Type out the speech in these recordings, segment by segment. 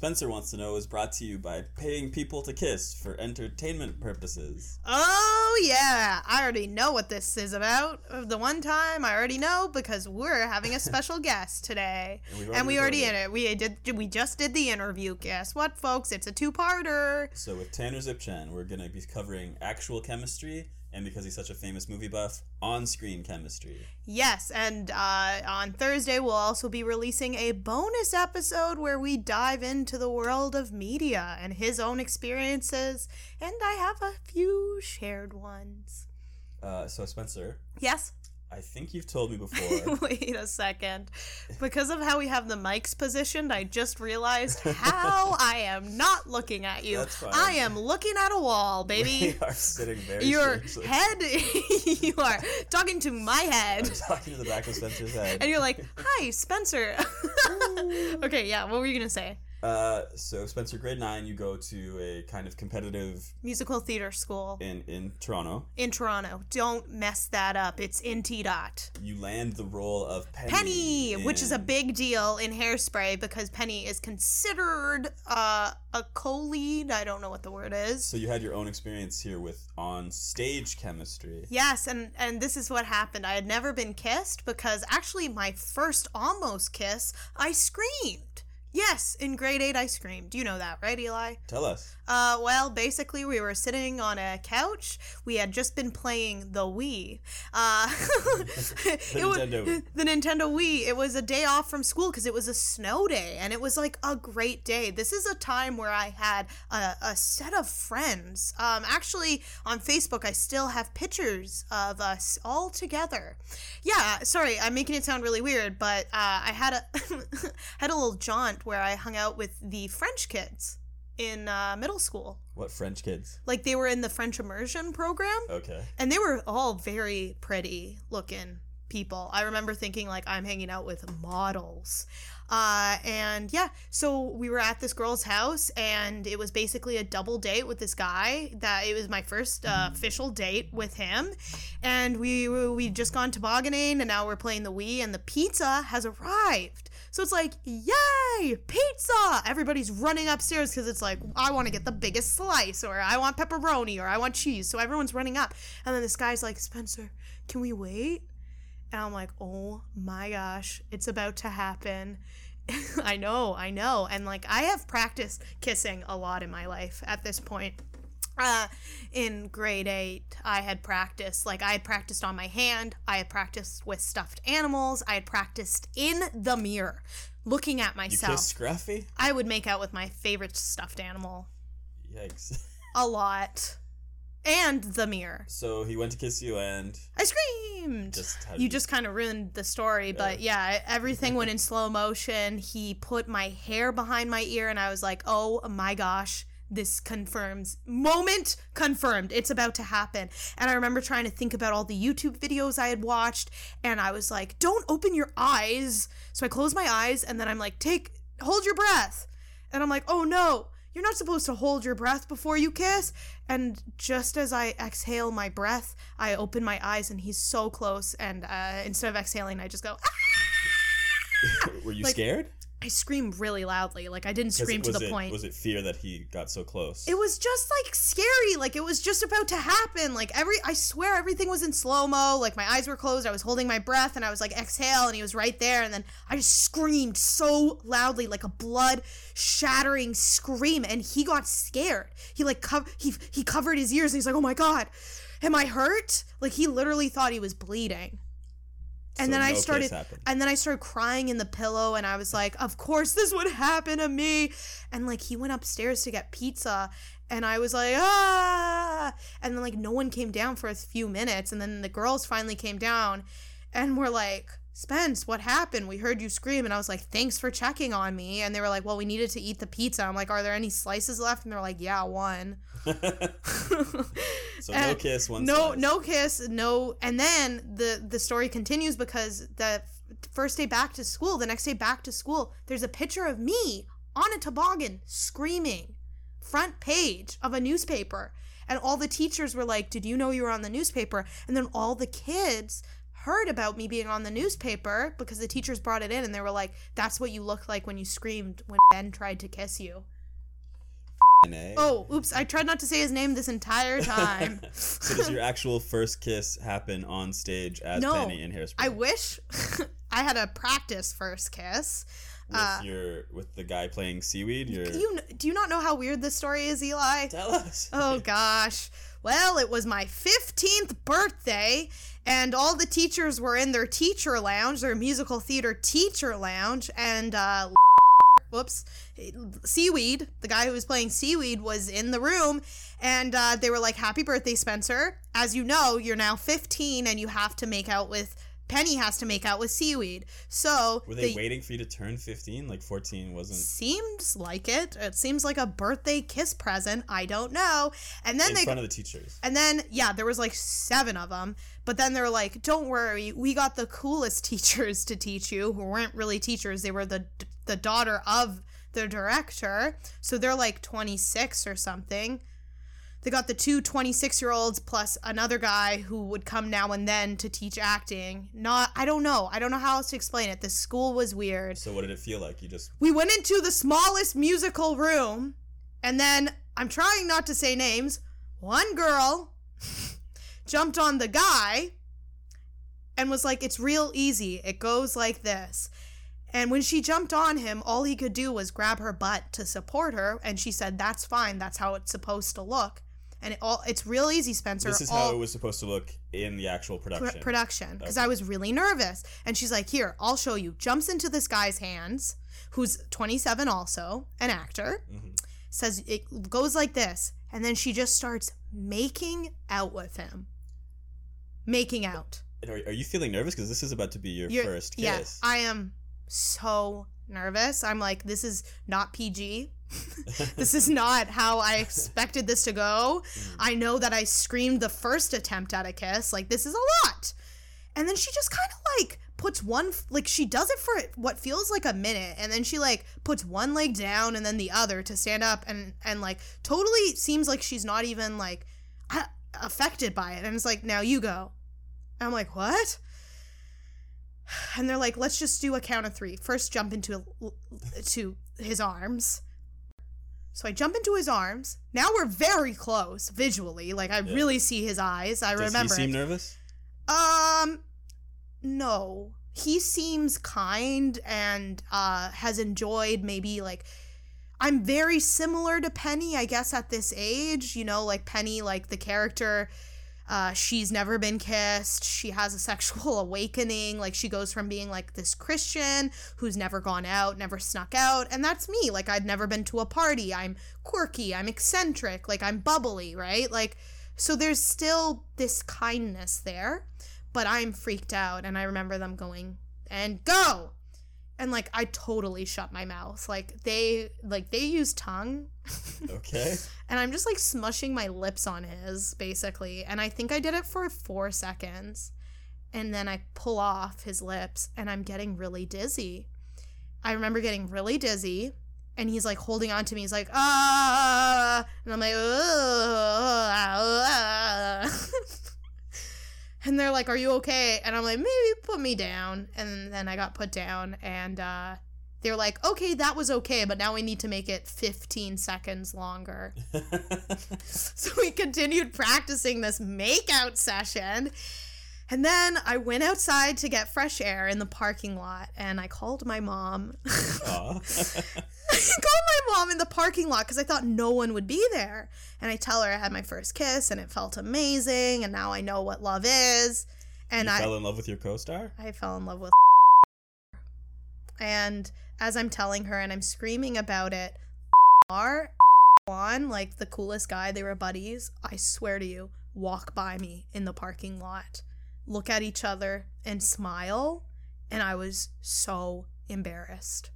Spencer wants to know is brought to you by paying people to kiss for entertainment purposes. Oh, yeah. I already know what this is about. The one time I already know because we're having a special guest today. And And we already in it. We did we just did the interview. Guess what, folks? It's a two-parter. So with Tanner Zipchen, we're going to be covering actual chemistry and because he's such a famous movie buff, on-screen chemistry. Yes, and uh, on Thursday we'll also be releasing a bonus episode where we dive into the world of media and his own experiences, and I have a few shared ones. Uh, so Spencer, Yes. I think you've told me before. Wait a second. Because of how we have the mics positioned, I just realized how I am not looking at you. That's fine. I am looking at a wall, baby. we are sitting very Your strangely. head, you are talking to my head. I'm talking to the back of Spencer's head. And you're like, hi, Spencer. okay, yeah, what were you going to say? Uh, so Spencer, grade nine, you go to a kind of competitive Musical theater school in in Toronto. in Toronto. Don't mess that up. It's in T dot. You land the role of Penny. Penny, which is a big deal in Hairspray because Penny is considered uh, a co-lead. I don't know what the word is. So you had your own experience here with on stage chemistry. Yes, and and this is what happened. I had never been kissed because actually my first almost kiss, I screamed. Yes, in grade 8 I screamed. You know that, right, Eli? Tell us. Uh, well, basically, we were sitting on a couch. We had just been playing the Wii. Uh, it wa- Nintendo Wii. the Nintendo Wii. It was a day off from school because it was a snow day, and it was like a great day. This is a time where I had a, a set of friends. Um, actually, on Facebook, I still have pictures of us all together. Yeah, sorry, I'm making it sound really weird, but uh, I had a had a little jaunt where I hung out with the French kids in uh, middle school. What French kids? Like they were in the French immersion program, Okay. and they were all very pretty looking people. I remember thinking like I'm hanging out with models. Uh, and yeah, so we were at this girl's house, and it was basically a double date with this guy. That it was my first uh, official date with him, and we we just gone tobogganing, and now we're playing the Wii, and the pizza has arrived. So it's like, yay, pizza! Everybody's running upstairs because it's like, I want to get the biggest slice, or I want pepperoni, or I want cheese. So everyone's running up. And then this guy's like, Spencer, can we wait? And I'm like, oh my gosh, it's about to happen. I know, I know. And like, I have practiced kissing a lot in my life at this point. Uh, in grade eight, I had practiced, like, I had practiced on my hand, I had practiced with stuffed animals, I had practiced in the mirror, looking at You myself. kissed Scruffy? I would make out with my favorite stuffed animal Yikes. a lot. And the mirror. So he went to kiss you and I screamed. just how you just kind of ruined the story, but yeah, everything went in slow motion. He put my hair behind my ear, and I was like, oh my gosh. This confirms moment confirmed. It's about to happen. And I remember trying to think about all the YouTube videos I had watched, and I was like, "Don't open your eyes." So I close my eyes, and then I'm like, "Take, hold your breath." And I'm like, "Oh no, you're not supposed to hold your breath before you kiss." And just as I exhale my breath, I open my eyes, and he's so close. And uh, instead of exhaling, I just go. "Ah!" Were you Like, scared? I screamed really loudly. Like I didn't scream to the it, point. Was it fear that he got so close? It was just like scary. Like it was just about to happen. Like every, I swear everything was in slow mo. Like my eyes were closed. I was holding my breath and I was like, exhale. And he was right there. And then I just screamed so loudly, like a blood shattering scream. And he got scared. He like, co- he, he covered his ears and he's like, oh my God, am I hurt? Like he literally thought he was bleeding. And So then no I started, and then I started crying in the pillow, and I was like, "Of course, this would happen to me." And like, he went upstairs to get pizza, and I was like, "Ah!" And then like, no one came down for a few minutes, and then the girls finally came down, and were like, "Spence, what happened? We heard you scream." And I was like, "Thanks for checking on me." And they were like, "Well, we needed to eat the pizza." I'm like, "Are there any slices left?" And they're like, "Yeah, one." so no kiss, one no slice. no kiss no and then the the story continues because the first day back to school the next day back to school there's a picture of me on a toboggan screaming front page of a newspaper and all the teachers were like did you know you were on the newspaper and then all the kids heard about me being on the newspaper because the teachers brought it in and they were like, "That's what you looked like when you screamed when Ben tried to kiss you." eh? Oh, oops! I tried not to say his name this entire time. so does your actual first kiss happen on stage as No, Penny in Hairspray? I wish I had a practice first kiss. with uh, your with the guy playing seaweed. Your You do you not know how weird this story is, Eli? tell us. Oh gosh. Well, it was my 15th birthday, and all the teachers were in their teacher lounge, their musical theater teacher lounge, and uh whoops, Seaweed, the guy who was playing Seaweed was in the room, and uh, they were like, "Happy birthday, Spencer! As you know, you're now 15, and you have to make out with Penny has to make out with Seaweed." So Were they waiting for you to turn fifteen? Like fourteen wasn't Seems like it. It seems like a birthday kiss present. I don't know. And then in they front of the teachers. and then yeah, there was like seven of them. But then they're like, "Don't worry, we got the coolest teachers to teach you, who weren't really teachers. They were the the daughter of the director. So they're like 26 or something. They got the two 26 year olds plus another guy who would come now and then to teach acting. Not, I don't know. I don't know how else to explain it. The school was weird So what did it feel like? You just we went into the smallest musical room and then i'm trying not to say names one girl jumped on the guy and was like it's real easy it goes like this and when she jumped on him all he could do was grab her butt to support her and she said that's fine that's how it's supposed to look and it all it's real easy spencer this is all, how it was supposed to look in the actual pr- production. production because Okay. I was really nervous. And she's like, "Here, I'll show you." Jumps into this guy's hands, who's 27 also, an actor. Mhm. Says it goes like this, and then she just starts making out with him. Making out. Are, are you feeling nervous because this is about to be your You're- first kiss? Yeah, I am so nervous. I'm like, this is not PG. this is not how I expected this to go. Mm. I know that I screamed the first attempt at a kiss. Like, this is a lot. And then she just kind of like puts one, like, she does it for what feels like a minute. And then she like puts one leg down and then the other to stand up and, and like totally seems like she's not even like affected by it. And it's like, now you go. And I'm like, what? And they're like, let's just do a count of three. First, jump into to his arms. So I jump into his arms. Now we're very close visually. Like I Yeah. really see his eyes. I remember. Does remember he seem it. nervous? Um, no. He seems kind and uh, has enjoyed maybe like. I'm very similar to Penny, I guess, at this age. You know, like Penny, like the character, uh, she's never been kissed. She has a sexual awakening. Like she goes from being like this Christian who's never gone out, never snuck out. And that's me. Like I'd never been to a party. I'm quirky. I'm eccentric. Like I'm bubbly, right? Like, so there's still this kindness there but I'm freaked out and I remember them going and go and like I totally shut my mouth. Like they like they use tongue. Okay. and I'm just like smushing my lips on his basically. And I think I did it for 4 seconds. And then I pull off his lips and I'm getting really dizzy. I remember getting really dizzy and he's like holding on to me. He's like ah. And I'm like "Ugh." and they're like, "Are you okay?" And I'm like, "Maybe put me down." And then I got put down, and uh, they're like, "Okay, that was okay, but now we need to make it 15 seconds longer." so we continued practicing this makeout session. And then I went outside to get fresh air in the parking lot, and I called my mom. I called my mom in the parking lot because I thought no one would be there. And I tell her I had my first kiss and it felt amazing, and now I know what love is. And you I fell in love with your co-star? I fell in love with and as I'm telling her and I'm screaming about it, are Juan, like the coolest guy, they were buddies. I swear to you, walk by me in the parking lot, look at each other and smile, and I was so embarrassed.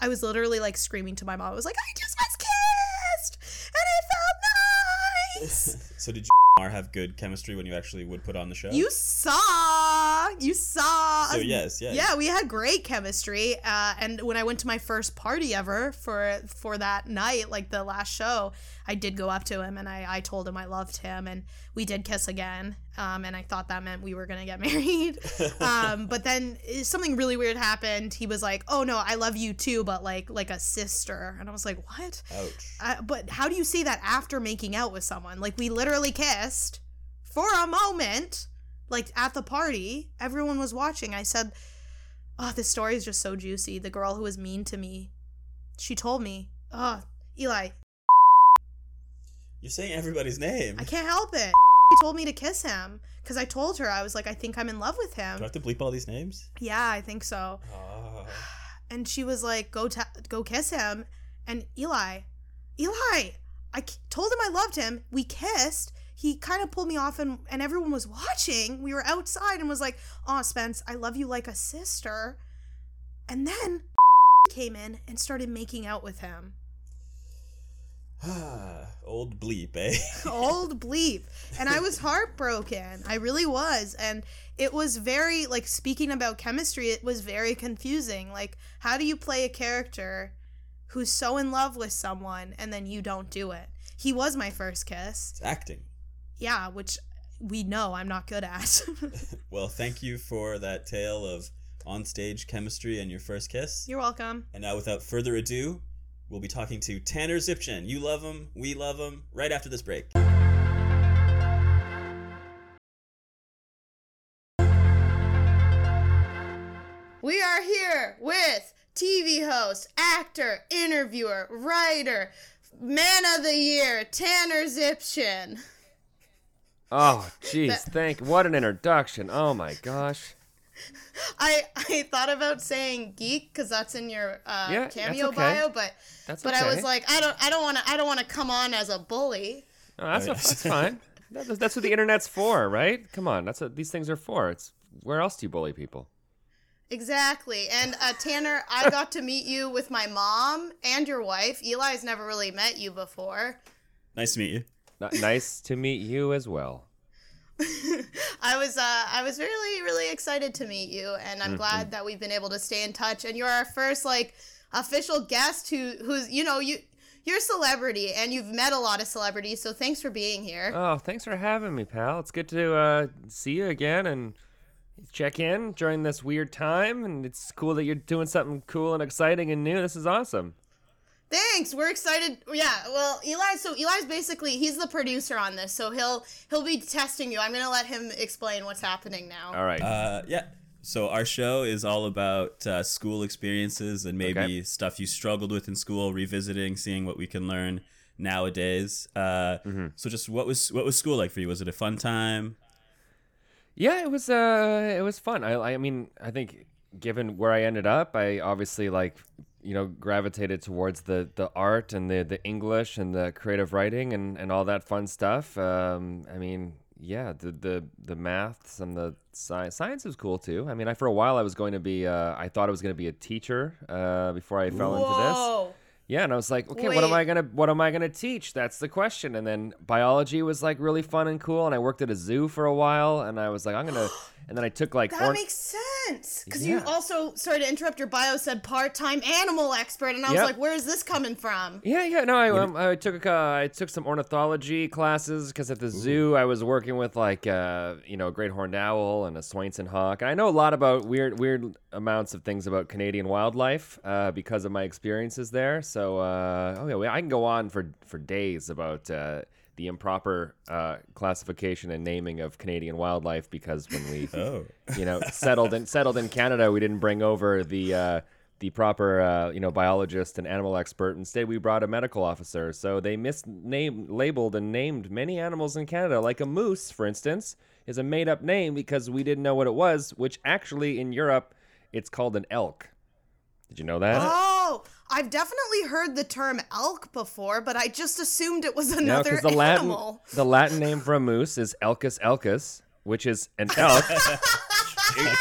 I was literally like screaming to my mom. I was like, I just was kissed and it felt nice. so did you have good chemistry when you actually would put on the show? You saw. You saw. So yes, yes. Yeah, we had great chemistry. Uh, and when I went to my first party ever for for that night, like the last show, I did go up to him and I, I told him I loved him, and we did kiss again. Um, and I thought that meant we were gonna get married. um, but then eh, something really weird happened. He was like, "Oh no, I love you too, but like like a sister." And I was like, "What?" Ouch. I, but how do you say that after making out with someone? Like we literally kissed for a moment, like at the party. Everyone was watching. I said, "Oh, this story is just so juicy." The girl who was mean to me, she told me, "Oh, Eli, You're saying everybody's name. I can't help it." She told me to kiss him because I told her I was like, "I think I'm in love with him. Do I have to bleep all these names? Yeah, I think so. Oh. and she was like, "Go ta- go kiss him." And Eli, Eli, I told him I loved him. We kissed. He kind of pulled me off, and and everyone was watching. We were outside, and was like, "Oh, Spence, I love you like a sister." And then came in and started making out with him. Old bleep, eh? Old bleep. And I was heartbroken. I really was. And it was very, like, speaking about chemistry, it was very confusing. Like, how do you play a character who's so in love with someone and then you don't do it? He was my first kiss. It's acting. Yeah, which we know I'm not good at. Well, thank you for that tale of on-stage chemistry and your first kiss. You're welcome. And now, without further ado, we'll be talking to Tanner Zipchen. You love him, we love him. Right after this break. We are here with TV host, actor, interviewer, writer, man of the year, Tanner Zipchen. Oh, jeez, thank. What an introduction. Oh my gosh. I I thought about saying geek because that's in your uh, Yeah, cameo okay. bio, but That's but okay. I was like, I don't I don't want to I don't want to come on as a bully. Oh, that's, Oh, yeah. that's fine. That- that's what the internet's for, right? Come on, that's what these things are for. It's where else do you bully people? Exactly. And uh, Tanner, I got to meet you with my mom and your wife. Eli's never really met you before. Nice to meet you. Nice to meet you as well. I was uh, I was really really excited to meet you, and Mm-hmm. I'm glad that we've been able to stay in touch. And you're our first like official guest who who's you know you you're a celebrity and you've met a lot of celebrities. So thanks for being here. Oh, thanks for having me, pal. It's good to uh, see you again and check in during this weird time. And it's cool that you're doing something cool and exciting and new. This is awesome. Thanks. We're excited. Yeah. Well, Eli. So Eli's basically he's the producer on this, so he'll he'll be testing you. I'm gonna let him explain what's happening now. All right. Uh, yeah. So our show is all about uh, school experiences and maybe Okay. stuff you struggled with in school, revisiting, seeing what we can learn nowadays. Uh, Mm-hmm. So just what was what was school like for you? Was it a fun time? Yeah, it was uh it was fun. I I mean, I think given where I ended up, I obviously like you know gravitated towards the the art and the the English and the creative writing and and all that fun stuff. Um I mean, yeah, the the the maths and the science science was cool too. I mean, I for a while I was going to be uh I thought I was going to be a teacher uh before I fell into this. Yeah, and I was like, okay, what am I gonna what am I gonna teach? That's the question. And then biology was like really fun and cool, and I worked at a zoo for a while, and I was like, I'm gonna. And then I took like That orn- makes sense. Because Yeah. you also, sorry to interrupt, your bio said part time animal expert. And I was like, where is this coming from? Yeah, yeah, no, I, um, I took uh, I took some ornithology classes because at the zoo I was working with like uh, you know a great horned owl and a Swainson hawk, and I know a lot about weird weird amounts of things about Canadian wildlife uh, because of my experiences there. So uh, oh yeah, I can go on for for days about. Uh, the improper uh, classification and naming of Canadian wildlife because when we Oh, you know settled in settled in Canada, we didn't bring over the uh, the proper uh, you know biologist and animal expert. Instead, we brought a medical officer. So they misnamed, labeled, and named many animals in Canada, like a moose, for instance, is a made up name because we didn't know what it was. Which actually in Europe, it's called an elk. Did you know that? Oh, I've definitely heard the term elk before, but I just assumed it was No, another because the Latin the Latin name for a moose is Alces alces, which is an elk.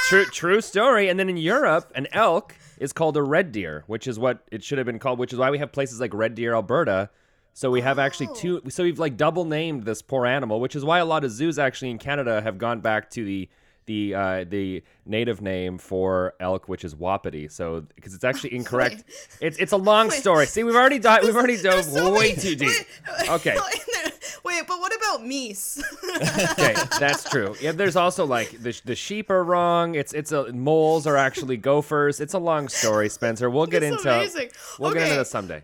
true true story. And then in Europe, an elk is called a red deer, which is what it should have been called. Which is why we have places like Red Deer, Alberta. So we have actually oh. two. So we've like double named this poor animal, which is why a lot of zoos actually in Canada have gone back to the the uh, the native name for elk, which is wapiti. So because it's actually incorrect. it's it's a long Wait. story. See, we've already di- we've already dove so way many- too deep. wait, Okay. Wait, but what about meese? okay, that's true. Yeah, there's also like the, the sheep are wrong. It's it's a moles are actually gophers. It's a long story, Spencer. We'll get That's into amazing. we'll get into Okay. this someday.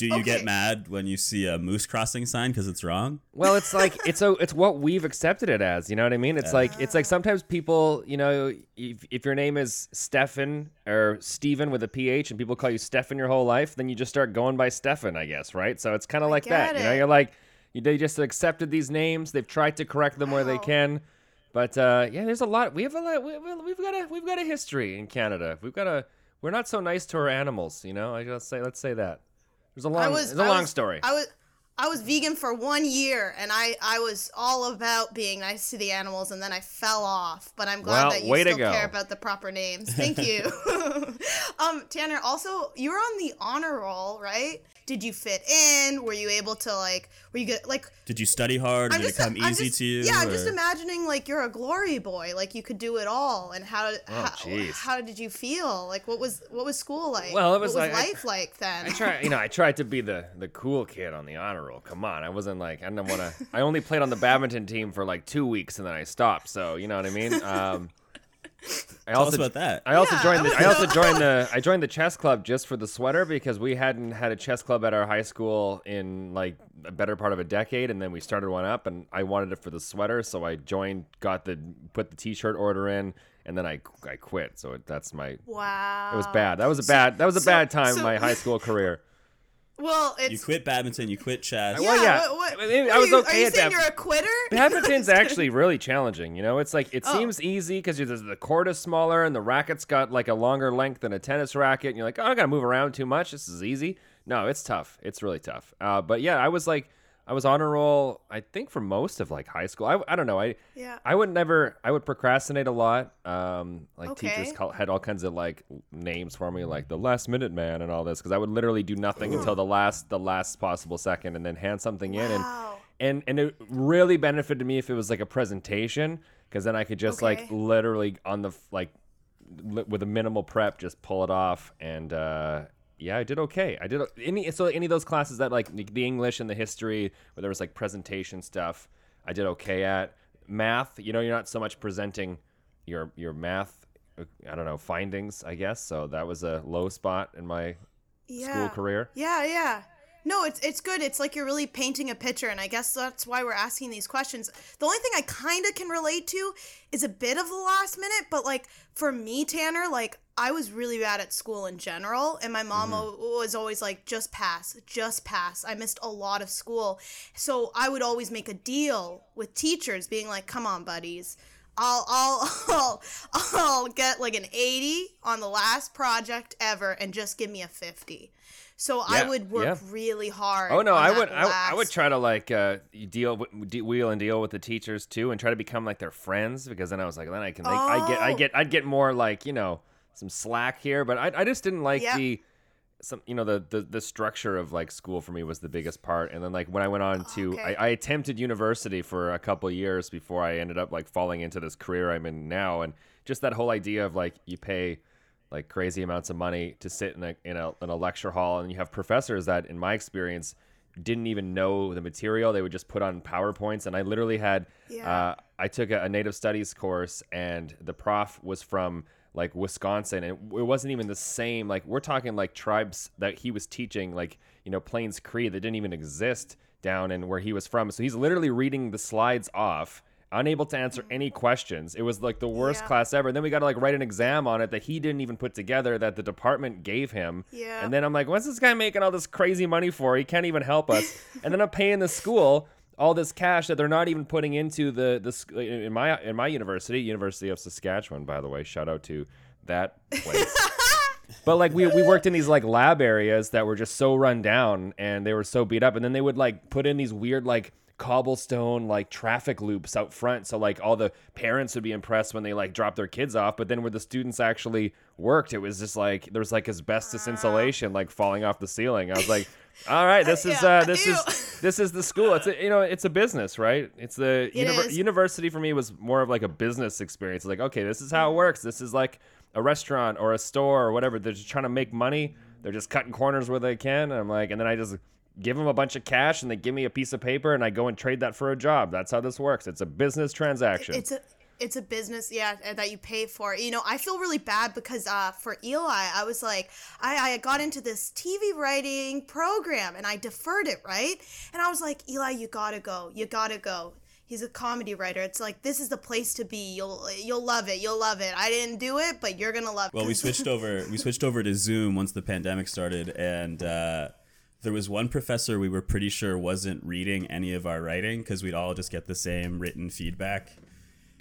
Do you get mad when you see a moose crossing sign because it's wrong? Well, it's like it's a it's what we've accepted it as. You know what I mean? It's like it's like sometimes people, you know, if, if your name is Stefan or Stephen with a PH, and people call you Stefan your whole life, then you just start going by Stefan, I guess, right? So it's kind of like that. get You know, you're like you, they just accepted these names. They've tried to correct them where they can, but uh, yeah, there's a lot. We have a lot. We, we- we've got a we've got a history in Canada. We've got a we're not so nice to our animals. You know, I just say let's say that. There's a long was there's a I long was- story. I was I was vegan for one year, and I I was all about being nice to the animals, and then I fell off. But I'm glad Well, that you still care about the proper names. Thank you. um, Tanner, also you're on the honor roll, right? Did you fit in? Were you able to like? Were you good? Like, Did you study hard? I'm Did just, it come I'm easy just- to you? Yeah, I'm just imagining like you're a glory boy, like you could do it all. And how how, Oh, jeez. how did you feel? Like, what was what was school like? Well, it was what was like- I- life like then? I try, you know, I tried to be the the cool kid on the honor roll. Come on, I wasn't like I didn't want to. I only played on the badminton team for like two weeks and then I stopped. So you know what I mean. Um, I Tell also us about that. I also Yeah, joined. I The, I also joined the. I joined the chess club just for the sweater because we hadn't had a chess club at our high school in like a better part of a decade, and then we started one up, and I wanted it for the sweater, so I joined, got the put the t-shirt order in, and then I I quit. So it, that's my. Wow. It was bad. That was a bad. That was a so- bad time in my high school career. Well, it's You quit badminton. You quit chess. Well, yeah. What, what, I mean, what I are was you, okay Are you at saying that. you're a quitter? Badminton's actually really challenging. You know, it's like it Oh. seems easy because the court is smaller and the racket's got like a longer length than a tennis racket. And you're like, oh, I gotta move around too much. This is easy. No, it's tough. It's really tough. Uh, but yeah, I was like, I was on a roll. I think for most of like high school. I, I don't know. I Yeah. I would never. I would procrastinate a lot. Um, like teachers call, had all kinds of like names for me, like the last minute man and all this, because I would literally do nothing until the last the last possible second, and then hand something in and Wow. and and it really benefited me if it was like a presentation because then I could just like literally on the like li- with a minimal prep just pull it off and uh yeah I did okay I did any so any of those classes that like the- English and the history where there was like presentation stuff I did okay at math you know you're not so much presenting your your math I don't know findings I guess so that was a low spot in my yeah. school career Yeah, yeah. No, it's it's good. It's like you're really painting a picture, and I guess that's why we're asking these questions. The only thing I kind of can relate to is a bit of the last minute, but like for me, Tanner, like I was really bad at school in general, and my mom Mm-hmm. was always like, "Just pass, just pass." I missed a lot of school, so I would always make a deal with teachers, being like, "Come on, buddies." I'll, I'll, I'll, I'll get like an 80 on the last project ever and just give me a 50. So I would work yeah. really hard. Oh no, I would I, I would try to like uh deal with de- wheel and deal with the teachers too, and try to become like their friends because then I was like then I can like, I get I Oh. get I'd get more like you know some slack here, but I I just didn't like Yep. the some you know the, the the structure of like school for me was the biggest part, and then like when I went on to Okay. I, I attempted university for a couple years before I ended up like falling into this career I'm in now, and just that whole idea of like you pay like crazy amounts of money to sit in a in a, in a lecture hall. And you have professors that in my experience didn't even know the material. They would just put on powerpoints. And i literally had Yeah. uh, i took a, a native studies course and the prof was from like wisconsin. And it wasn't even the same. Like we're talking like tribes that he was teaching like you know plains cree that didn't even exist down in where he was from. So he's literally reading the slides off unable to answer any mm-hmm. questions. It was like the worst Yeah. class ever. And then we got to like write an exam on it that he didn't even put together that the department gave him. Yeah. and then i'm like what's this guy making all this crazy money for? He can't even help us. And then i'm paying the school all this cash that they're not even putting into the the in my in my university university of saskatchewan by the way. Shout out to that place. But like we, we worked in these like lab areas that were just so run down and they were so beat up. And then they would like put in these weird like cobblestone like traffic loops out front. So like all the parents would be impressed when they like dropped their kids off but then where the students actually worked it was just like there was like asbestos insulation like falling off the ceiling. I was like all right this is Yeah, uh this ew. is this is the school. It's a, you know it's a business right? It's the It is. university for me was more of like a business experience. Like okay this is how it works. This is like a restaurant or a store or whatever. They're just trying to make money. They're just cutting corners where they can. And i'm like and then i just give them a bunch of cash and they give me a piece of paper and i go and trade that for a job that's how this works it's a business transaction It's a it's a business, yeah, that you pay for. You know, I feel really bad because uh, for Eli, I was like, I, I got into this TV writing program and I deferred it, right? And I was like, Eli, you gotta go, you gotta go. He's a comedy writer. It's like this is the place to be. You'll you'll love it. You'll love it. I didn't do it, but you're gonna love it. Well, we switched over. We switched over to Zoom once the pandemic started, and uh, there was one professor we were pretty sure wasn't reading any of our writing because we'd all just get the same written feedback.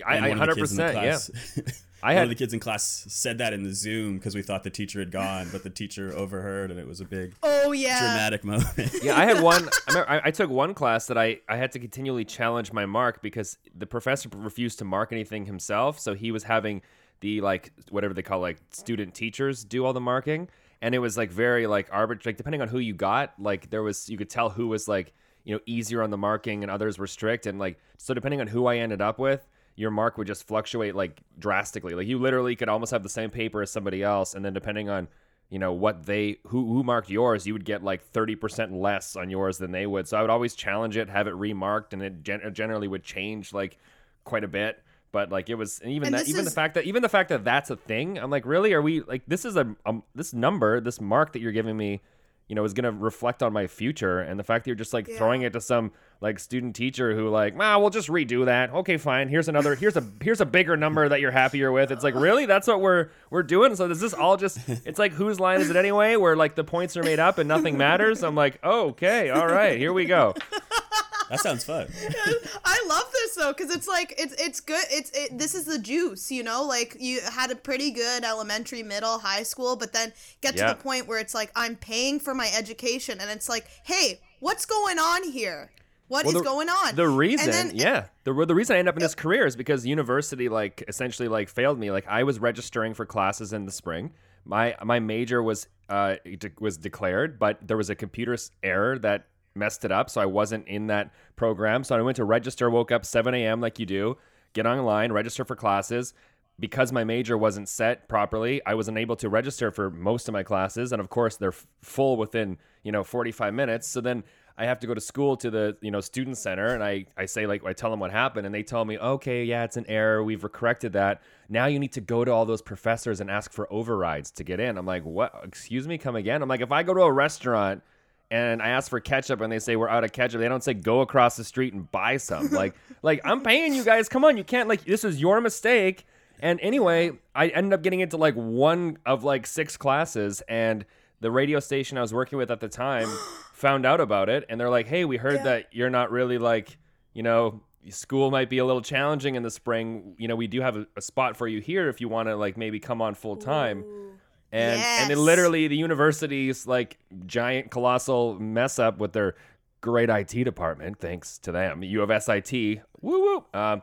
I, And I one of the kids in the 100% yeah class- I one had- of the kids in class said that in the Zoom because we thought the teacher had gone, but the teacher overheard, and it was a big oh yeah. dramatic moment. yeah, I had one. I, remember, I, I took one class that I, I had to continually challenge my mark because the professor refused to mark anything himself. So he was having the like whatever they call like student teachers do all the marking, and it was like very like arbitrary. Like depending on who you got, like there was you could tell who was like you know easier on the marking and others were strict, and like so depending on who I ended up with. Your mark would just fluctuate like drastically. Like you literally could almost have the same paper as somebody else, and then depending on you know what they who who marked yours you would get like 30% less on yours than they would so i would always challenge it have it remarked and it gen- generally would change like quite a bit but like it was and even And that even the fact that even the fact that that's a thing i'm like really? Are we like this is a um, this number this mark that you're giving me you know is going to reflect on my future. And the fact that you're just like throwing it to some like student teacher who like ah we'll just redo that. Okay fine. Here's another here's a here's a bigger number that you're happier with. It's like really? That's what we're we're doing? So is this all just it's like whose line is it anyway where like the points are made up and nothing matters? I'm like okay all right here we go that sounds fun. I love this though because it's like it's it's good. It's it, this is the juice, you know. Like you had a pretty good elementary, middle, high school, but then get to the point where it's like I'm paying for my education, and it's like, hey, what's going on here? What is Well, the- going on? The reason, then- yeah, the the reason I ended up in this career is because university like essentially like failed me. Like I was registering for classes in the spring. My my major was uh de- was declared, but there was a computer error that messed it up, so I wasn't in that program. So I went to register, woke up 7 a.m. like you do, get online, register for classes. Because my major wasn't set properly, I wasn't able to register for most of my classes, and of course they're f- full within you know 45 minutes. So then I have to go to school to the you know student center, and I I say like I tell them what happened, and they tell me okay yeah it's an error we've corrected that. Now you need to go to all those professors and ask for overrides to get in. I'm like what? Excuse me, come again? I'm like if I go to a restaurant and I ask for ketchup and they say we're out of ketchup, they don't say go across the street and buy some. Like like I'm paying you guys. Come on, you can't like this is your mistake. And anyway, I ended up getting into like one of like six classes and the radio station I was working with at the time found out about it and they're like, "Hey, we heard that you're not really like, you know, school might be a little challenging in the spring. You know, we do have a, a spot for you here if you want to like maybe come on full time." and and Yes. literally the university's like giant colossal mess up with their great IT department. Thanks to them, U of SIT. Woo woo. Um,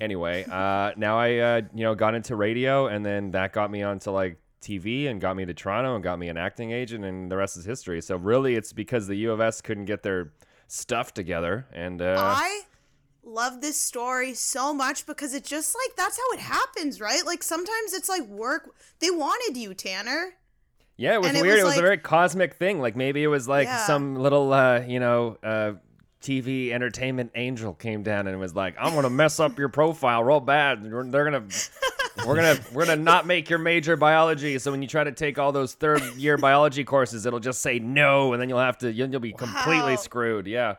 anyway, uh, now I uh, you know got into radio, and then that got me onto like TV and got me to Toronto and got me an acting agent, and the rest is history. So really, it's because the U of S couldn't get their stuff together, and uh, I love this story so much because it's just like that's how it happens, right? Like sometimes it's like work. They wanted you, Tanner. Yeah, it was And it weird. was it was a very cosmic thing. Like maybe it was like Yeah. some little, uh, you know, uh, TV entertainment angel came down and was like, "I'm gonna mess up your profile real bad. They're they're gonna, we're gonna, we're gonna not make your major biology. So when you try to take all those third year biology courses, it'll just say no, and then you'll have to, you'll, you'll be completely Wow. screwed. Yeah."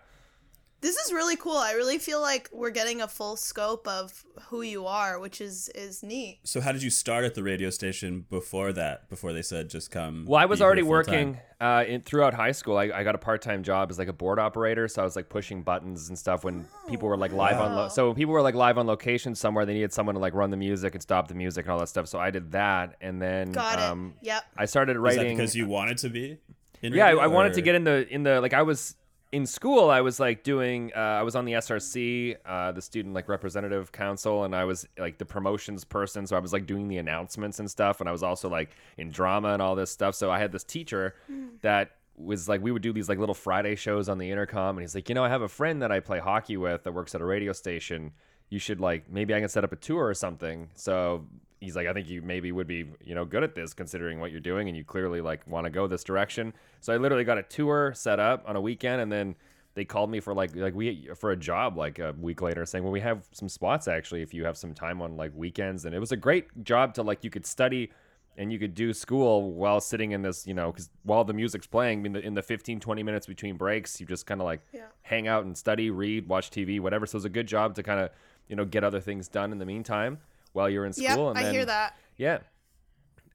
This is really cool. I really feel like we're getting a full scope of who you are, which is is neat. So how did you start at the radio station before that? Before they said just come. Well, I was already working uh, in, throughout high school. I, I got a part time job as like a board operator, so I was like pushing buttons and stuff when people were like live on. Lo- so when people were like live on location somewhere, they needed someone to like run the music and stop the music and all that stuff. So I did that, and then Got um, it. Yep. I started Is that writing. because you wanted to be? In yeah, I, radio, I wanted to get in the in the like I was in school I was like doing uh, I was on the SRC, uh, the student like representative council, and I was like the promotions person. So I was like doing the announcements and stuff, and I was also like in drama and all this stuff. So I had this teacher that was like we would do these like little Friday shows on the intercom, and he's like, you know, I have a friend that I play hockey with that works at a radio station. You should like maybe I can set up a tour or something. So he's like, I think you maybe would be you know good at this considering what you're doing, and you clearly like want to go this direction. So I literally got a tour set up on a weekend, and then they called me for like like we for a job like a week later saying well we have some spots actually if you have some time on like weekends and it was a great job to like you could study and you could do school while sitting in this you know because while the music's playing in the, in the 15 20 minutes between breaks you just kind of like Yeah. hang out and study read watch tv whatever so it's a good job to kind of you know get other things done in the meantime while you're in Yeah, school and I hear that. yeah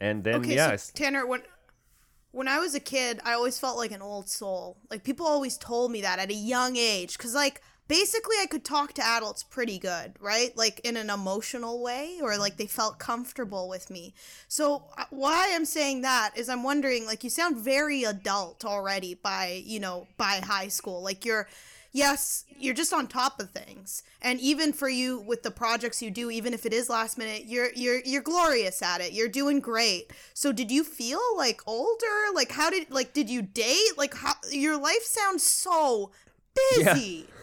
and then Okay, yeah so Tanner, when when I was a kid, I always felt like an old soul. Like people always told me that at a young age, because like basically I could talk to adults pretty good, right? Like in an emotional way, or like they felt comfortable with me. So uh, why I'm saying that is I'm wondering, like you sound very adult already by you know by high school, like you're yes, you're just on top of things. And even for you with the projects you do, even if it is last minute, you're you're you're glorious at it. You're doing great. So did you feel like older? Like how did like did you date? Like how your life sounds so busy.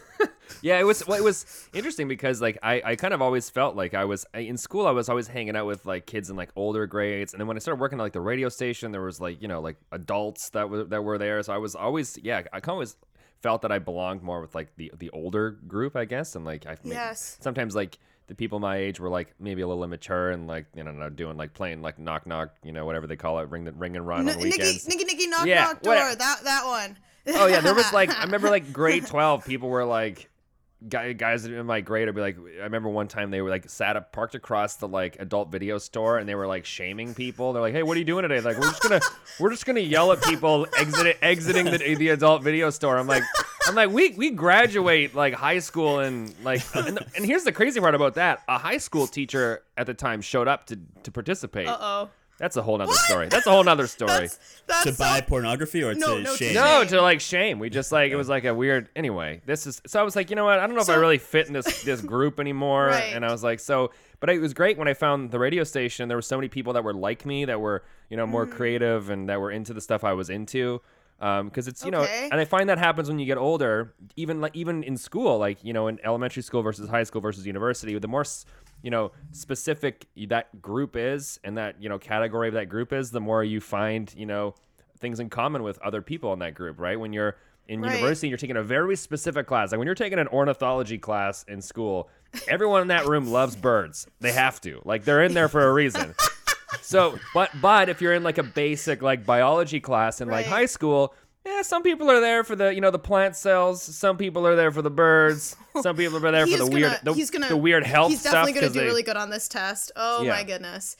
Yeah, it was well, it was interesting because like I, I kind of always felt like I was in school I was always hanging out with like kids in like older grades and then when I started working at like the radio station there was like you know like adults that were that were there so I was always yeah I kind of always felt that I belonged more with like the the older group I guess and like I maybe- Yes. sometimes like the people my age were like maybe a little immature and like you know doing like playing like knock knock you know whatever they call it ring the ring and run N- on Nicky, weekends Nicky, Nicky, knock, Yeah, knock, door. whatever. That that one. Oh yeah, there was like I remember like grade twelve, people were like guy, guys in my grade would be like I remember one time they were like sat up parked across the like adult video store and they were like shaming people. They're like, Hey, what are you doing today? Like we're just gonna we're just gonna yell at people exiting exiting the, the adult video store. I'm like I'm like we we graduate like high school and like and, and here's the crazy part about that. A high school teacher at the time showed up to to participate. Uh oh. That's a whole nother story. That's a whole nother story. That's that's to so- buy pornography or No, to no, shame? No, to like shame. We just like it was like a weird. Anyway, this is so I was like, you know what? I don't know if I really fit in this this group anymore. Right. And I was like, so. But it was great when I found the radio station. There were so many people that were like me, that were you know Mm. more creative and that were into the stuff I was into. Because it's you know, and I find that happens when you get older. Even like even in school, like you know, in elementary school versus high school versus university, the more s- you know specific that group is and that you know category of that group is, the more you find you know things in common with other people in that group, right? When you're in Right. university, you're taking a very specific class. Like when you're taking an ornithology class in school, everyone in that room loves birds. They have to. Like they're in there for a reason. So, but but if you're in like a basic like biology class in like high school, yeah, some people are there for the you know the plant cells. Some people are there for the birds. Some people are there for the weird gonna, the, he's gonna, the weird health He's definitely going to do they- really good on this test. Oh Yeah. my goodness.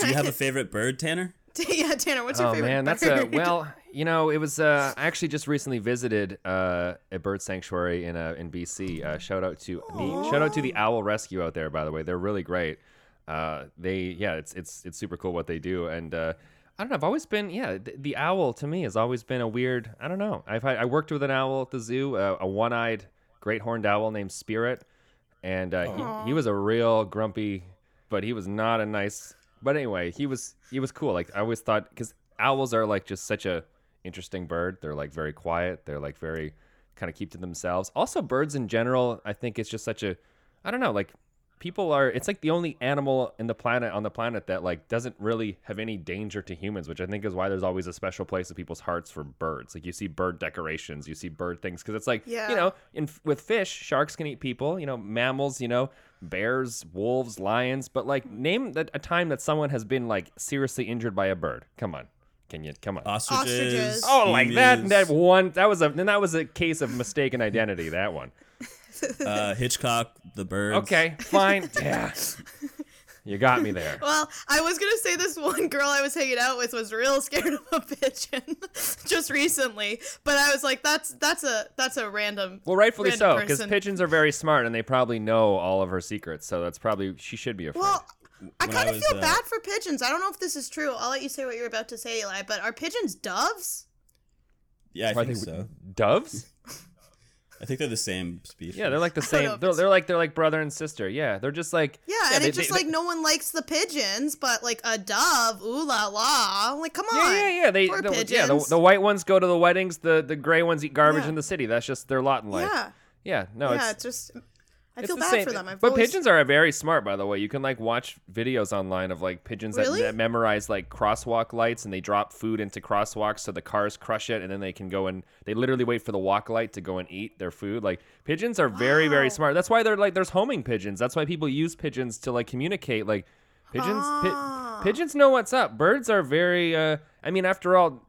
Do you have a favorite bird, Tanner? yeah, Tanner, what's your Oh favorite man, that's a well. You know, it was. Uh, I actually just recently visited uh, a bird sanctuary in uh, in BC. Uh, shout out to the shout out to the Owl Rescue out there. By the way, they're really great. Uh, they yeah, it's it's it's super cool what they do. And uh, I don't know. I've always been yeah. The, the owl to me has always been a weird. I don't know. I've had, I worked with an owl at the zoo, uh, a one eyed great horned owl named Spirit, and uh, he, he was a real grumpy, but he was not a nice. But anyway, he was he was cool. Like I always thought because owls are like just such a interesting bird. They're like very quiet. They're like very kind of keep to themselves. Also, birds in general, I think it's just such a I don't know, like people are it's like the only animal in the planet on the planet that like doesn't really have any danger to humans, which I think is why there's always a special place in people's hearts for birds. Like you see bird decorations, you see bird things cuz it's like, Yeah. you know, in with fish, sharks can eat people, you know, mammals, you know, bears, wolves, lions, but like name that a time that someone has been like seriously injured by a bird. Come on. Can you come on? Ostriches. Ostriches. Oh, like that emus, that one that was a then that was a case of mistaken identity, that one. uh, Hitchcock, the birds. Okay, fine. yeah. You got me there. Well, I was gonna say this one girl I was hanging out with was real scared of a pigeon just recently, but I was like, that's that's a that's a random. Well, rightfully random so, because pigeons are very smart and they probably know all of her secrets. So that's probably she should be afraid. Well, I kind of feel uh, bad for pigeons. I don't know if this is true. I'll let you say what you're about to say, Eli. But are pigeons doves? Yeah, I Are think they so. Doves? I think they're the same species. Yeah, they're like the same. They're, they're like they're like brother and sister. Yeah, they're just like Yeah, and they- it's just they- like no one likes the pigeons, but like a dove, ooh la la. I'm like, come on. Yeah, yeah, yeah. They, Poor the, pigeons. yeah, the, the white ones go to the weddings. The the gray ones eat garbage Yeah. in the city. That's just their lot in life. yeah, Yeah, no, yeah. it's, It's just I it's feel bad same. for them. I've but always, pigeons are very smart, by the way. You can like watch videos online of like pigeons Really? that, that memorize like crosswalk lights, and they drop food into crosswalks so the cars crush it, and then they can go and they literally wait for the walk light to go and eat their food. Like pigeons are very very smart. That's why they're like there's homing pigeons. That's why people use pigeons to like communicate. Like pigeons, pi- Ah. pigeons know what's up. Birds are very. Uh, I mean, after all,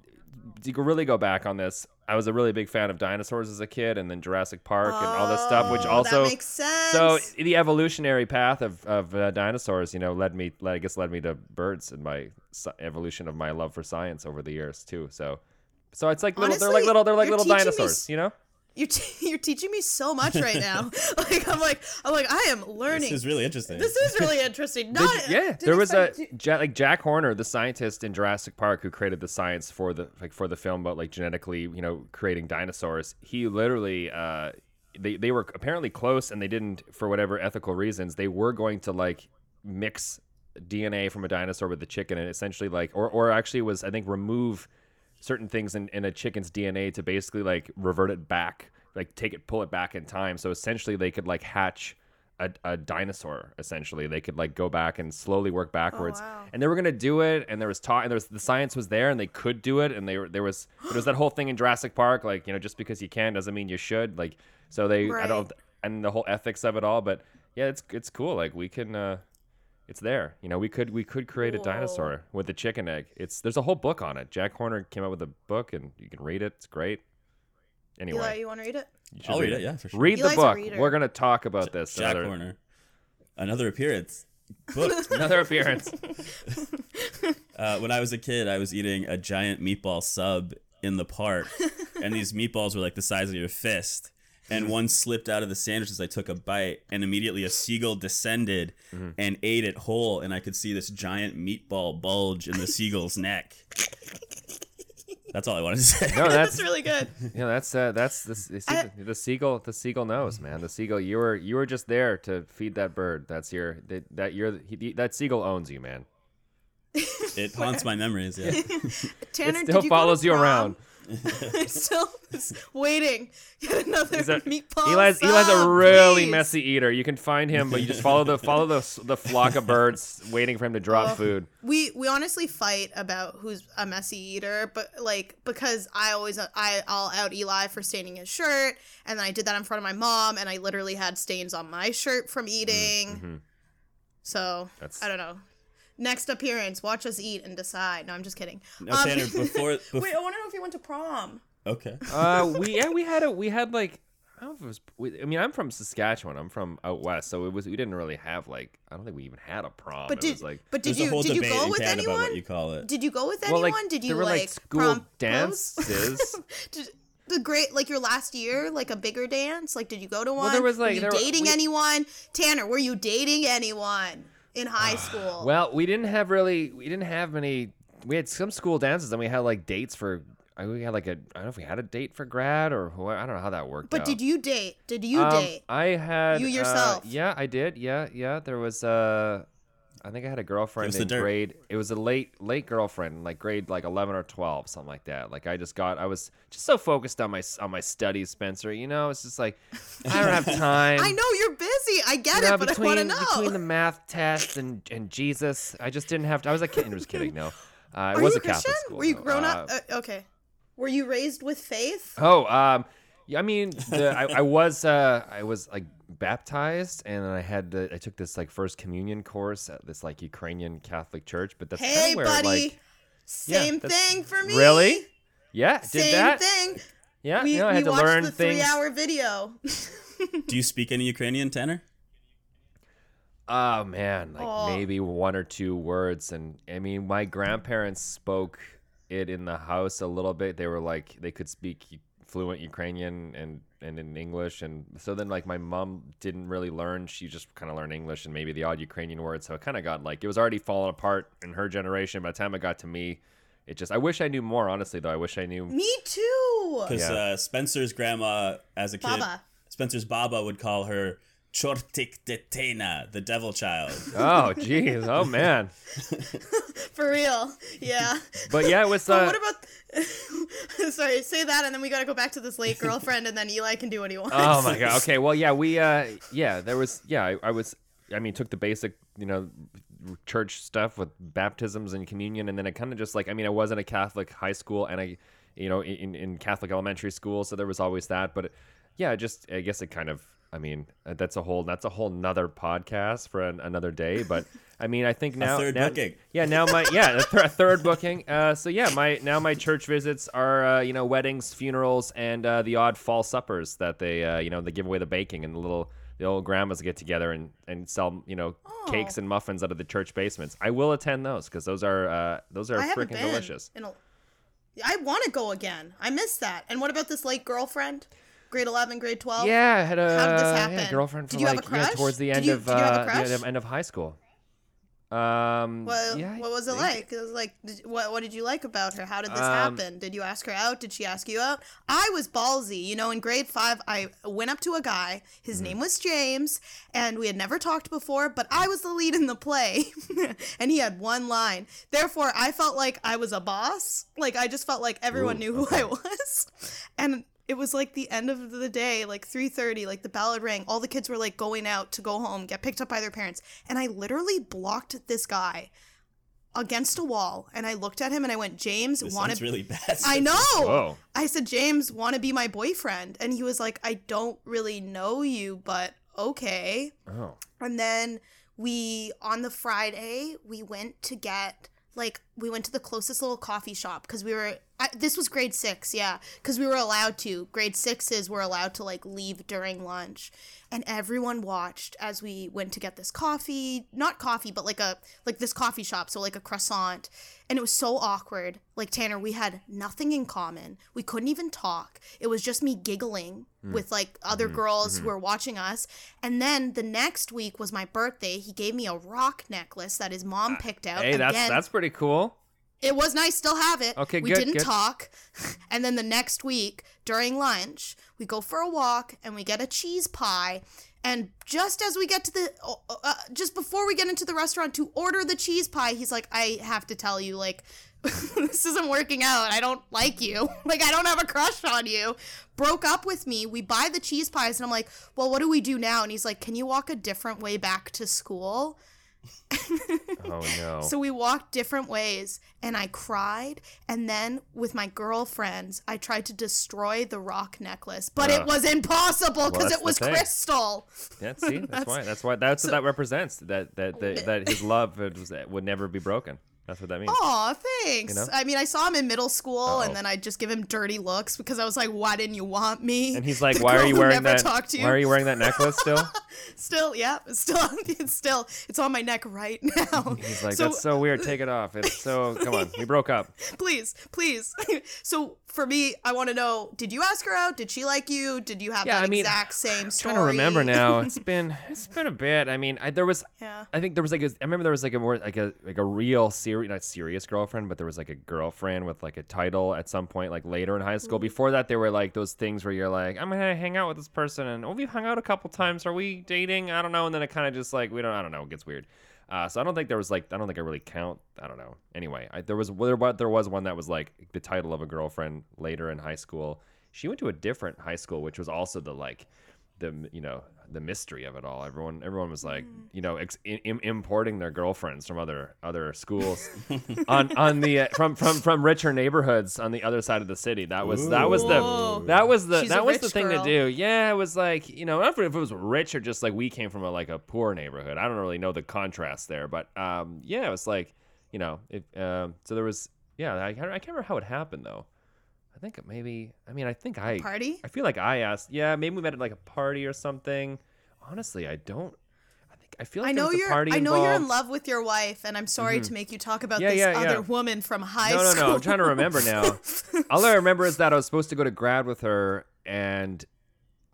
you could really go back on this. I was a really big fan of dinosaurs as a kid, and then Jurassic Park and all this stuff, which Oh, also that makes sense. so the evolutionary path of, of uh, dinosaurs, you know, led me, led, I guess, led me to birds and my sci- evolution of my love for science over the years too. So, so it's like little, they're like little, they're like you're little teaching me dinosaurs, s- you know. You're t- you're teaching me so much right now. like I'm like I'm like I am learning. This is really interesting. This is really interesting. Not you- yeah, didn't there was a you- Ja- like Jack Horner, the scientist in Jurassic Park, who created the science for the like for the film about like genetically, you know, creating dinosaurs. He literally, uh, they they were apparently close, and they didn't for whatever ethical reasons. They were going to like mix DNA from a dinosaur with the chicken, and essentially like, or or actually was I think remove certain things in, in a chicken's DNA to basically like revert it back, like take it, pull it back in time. So essentially, they could like hatch a, a dinosaur. Essentially, they could like go back and slowly work backwards. wow. And they were gonna do it, and there was talk, and there was the science was there, and they could do it, and they were there was there was that whole thing in Jurassic Park, like you know, just because you can doesn't mean you should. Like so they I don't and the whole ethics of it all, but yeah, it's it's cool. Like we can. uh it's there. You know, we could we could create a Whoa. dinosaur with a chicken egg. It's there's a whole book on it. Jack Horner came out with a book, and you can read it. It's great. Anyway, Eli, you want to read it? you should I'll read it, yeah, for sure. Read Eli's the book. reader. We're gonna talk about this. Jack another, Horner. Another appearance. Booked. another appearance. Uh, when I was a kid, I was eating a giant meatball sub in the park, and these meatballs were like the size of your fist. And one slipped out of the sandwich as I took a bite, and immediately a seagull descended and ate it whole, and I could see this giant meatball bulge in the seagull's neck. That's all I wanted to say. No, That's that's really good. yeah, that's uh, that's the, the, seagull, the seagull. The seagull knows, man. The seagull. You were you were just there to feed that bird. That's your that, that you're he, that seagull owns you, man. It haunts my memories. Yeah. Tanner, it did still you go to follows you prom? around. still waiting. Get another a- meatball. Eli's, Eli's a really please. messy eater. You can find him, but you just follow the follow the the flock of birds waiting for him to drop food. We we honestly fight about who's a messy eater, but like because I always I I'll out Eli for staining his shirt, and then I did that in front of my mom, and I literally had stains on my shirt from eating. So Mm, mm-hmm. That's- I don't know. Next appearance, watch us eat and decide. No, I'm just kidding. No, Um, Tanner, before, before Wait, I want to know if you went to prom. okay. Uh, we yeah we had a we had like I don't know if it was. We, I mean, I'm from Saskatchewan. I'm from out west, so it was. We didn't really have like. I don't think we even had a prom. But it did was like. but did you did you go with Canada anyone? what you call it. Did you go with Well, anyone? like did you there were like, like school prom dances. Did, the great like your last year, like a bigger dance? Like did you go to one? there was, like- were you there were- dating we- anyone? Tanner, were you dating anyone in high school? Well, we didn't have really. We didn't have many. We had some school dances, and we had like dates for. I we had like a. I don't know if we had a date for grad or who. I don't know how that worked. but out. did you date? Did you Um, date? I had You uh, yourself? yeah, I did. Yeah, yeah. There was uh I think I had a girlfriend Give us the in dirt. grade. It was a late late girlfriend, like grade like eleven or twelve, something like that. Like I just got. I was just so focused on my on my studies, Spencer. You know, it's just like I don't have time. I know you're busy. I get You know, it, but I between want to know. between the math test and and Jesus, I just didn't have. To, I was a kid. I was kidding. No, uh, it Are was you a Catholic Christian? school. Were you though. grown Uh, up? Uh, okay. Were you raised with faith? Oh, um, yeah, I mean, the, I, I was, uh, I was like baptized, and I had, the, I took this like first communion course at this like Ukrainian Catholic church, but that's Hey, where, buddy. like, Same that's- thing for me. really, yeah, did Same that, thing. yeah, We, you know, I we had to learn the things. three-hour video. Do you speak any Ukrainian, Tanner? Oh man, like Aw. maybe one or two words, and I mean, my grandparents spoke it in the house a little bit. They were like they could speak fluent Ukrainian and and in English, and so then like my mom didn't really learn. She just kind of learned English and maybe the odd Ukrainian word. So it kind of got like it was already falling apart in her generation. By the time it got to me, it just I wish I knew more. Honestly, though, I wish I knew. Me too. Because Yeah. uh, Spencer's grandma, as a kid, Baba. Spencer's Baba would call her Chortik Detena, the devil child. Oh, jeez. Oh man. for real. Yeah. But yeah, it was. But Uh, what about? Sorry, say that, and then we got to go back to this late girlfriend, and then Eli can do what he wants. oh my god. Okay. Well, yeah, we. Uh, yeah, there was. Yeah, I, I was. I mean, took the basic, you know, church stuff with baptisms and communion, and then it kind of just like. I mean, I was in a Catholic high school, and I, you know, in in Catholic elementary school, so there was always that. But yeah, just I guess it kind of. I mean, uh, that's a whole that's a whole nother podcast for an, another day. But I mean, I think now third now- booking. Yeah, now my yeah a, th- a third booking. Uh, so yeah, my now my church visits are uh, you know weddings, funerals, and uh, the odd fall suppers that they uh, you know they give away the baking and the little the old grandmas get together and and sell you know cakes and muffins out of the church basements. I will attend those because those are uh, those are I freaking been. delicious. In a, I want to go again. I missed that. And what about this late girlfriend? Grade eleven, grade twelve. Yeah, I had a, How did this yeah, happen? girlfriend Did for you have a like yeah, crush? towards the Did end you- of did you have a uh, the end- of high school. Um, Well, yeah, what was it yeah. like? It was like, did, what, what did you like about her? How did this Um, happen? Did you ask her out? Did she ask you out? I was ballsy. You know, in grade five, I went up to a guy. His Mm-hmm. name was James, and we had never talked before, but I was the lead in the play, and he had one line. Therefore, I felt like I was a boss. Like, I just felt like everyone Ooh, knew who I was. And it was like the end of the day, like 3:30, like the bell had rang. All the kids were like going out to go home, get picked up by their parents. And I literally blocked this guy against a wall and I looked at him and I went, "James, want to really bad. I know. Whoa. I said, "James, want to be my boyfriend?" And he was like, "I don't really know you, but okay." Oh, And then we on the Friday we went to get like we went to the closest little coffee shop because we were I, this was grade six yeah because we were allowed to. Grade sixes were allowed to like leave during lunch. And everyone watched as we went to get this coffee not coffee but like a like this coffee shop so like a croissant. And it was so awkward. Like tanner we had nothing in common. We couldn't even talk. It was just me giggling hmm. with like other hmm. girls hmm. who were watching us. And then the next week was my birthday. He gave me a rock necklace that his mom ah, picked out. hey, that's that's pretty cool. It was nice, still have it. Okay, we good, didn't good. talk. And then the next week, during lunch, we go for a walk and we get a cheese pie. And just as we get to the, uh, uh, just before we get into the restaurant to order the cheese pie, he's like, I have to tell you, like, this isn't working out. I don't like you. Like, I don't have a crush on you. Broke up with me. We buy the cheese pies. And I'm like, well, what do we do now? And he's like, can you walk a different way back to school? Oh no. So we walked different ways and I cried. And then with my girlfriends, I tried to destroy the rock necklace, but it was impossible because that's it was crystal. Yeah, see, that's, why. That's why. That's what that represents. That that that, that his love would, was- would never be broken. That's what that means. Aw, thanks. You know? I mean, I saw him in middle school Uh-oh. and then I just give him dirty looks because I was like, why didn't you want me? And he's like, The "Why are you wearing never that? to you. Why are you wearing that necklace still?" Still, yeah, it's still, it's still, it's on my neck right now. He's like, So- "That's so weird. Take it off. It's so. Come on, we broke up. please, please. so for me, I want to know: Did you ask her out? Did she like you? Did you have Yeah, that I mean, exact same story? trying to remember now. It's been it's been a bit. I mean, I, there was Yeah. I think there was like a, I remember there was like a more like a like a real serious not serious girlfriend, but there was like a girlfriend with like a title at some point like later in high Mm-hmm. school. Before that, there were like those things where you're like, I'm gonna hang out with this person, and oh, we've hung out a couple times. Are we dating? I don't know. And then it kind of just like we don't. I don't know. It gets weird. Uh, so I don't think there was like I don't think I really count. I don't know. Anyway, I, there was there, there was one that was like the title of a girlfriend later in high school. She went to a different high school, which was also the like the you know the mystery of it all. Everyone everyone was like you know ex- im- importing their girlfriends from other other schools on on the uh, from from from richer neighborhoods on the other side of the city. That was that was the that was the She's that was the thing girl. to do. Yeah, it was like you know not if it was rich or just like we came from a like a poor neighborhood. I don't really know the contrast there, but um yeah, it was like you know it um so there was yeah I I can't remember how it happened though. I think maybe I mean I think I Party? I feel like I asked. Yeah, maybe we met at like a party or something. Honestly, I don't. I think I feel like I know you're. party I know you're in love with your wife, and I'm sorry to mm-hmm. make you talk about Yeah, this yeah, yeah. other woman from high school. No, no, no. I'm trying to remember now. All I remember is that I was supposed to go to grad with her, and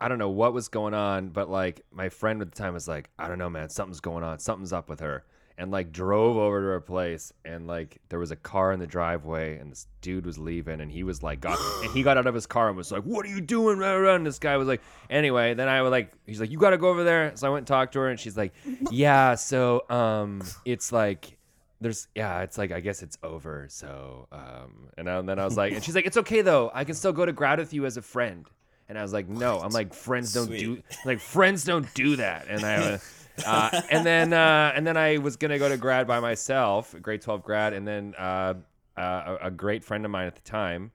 I don't know what was going on, but like my friend at the time was like, I don't know, man, something's going on, something's up with her. And like drove over to her place and like there was a car in the driveway and this dude was leaving and he was like got and he got out of his car and was like what are you doing? And this guy was like anyway then i was like he's like you gotta go over there. So i went and talked to her and she's like yeah so um it's like there's yeah it's like i guess it's over so um and, I, and then i was like and she's like it's okay though. I can still go to grad with you as a friend. And i was like no. I'm like friends don't Sweet. do like friends don't do that. And i uh, and then uh, and then I was gonna go to grad by myself, grade twelve grad, and then uh, uh, a, a great friend of mine at the time.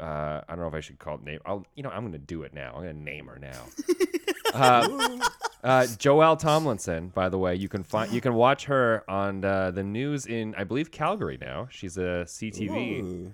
Uh, I don't know if I should call it name. I'll, you know, I'm gonna do it now. I'm gonna name her now. uh, uh, Joelle Tomlinson, by the way, you can find you can watch her on uh, the news in I believe Calgary now. She's a CTV. Ooh.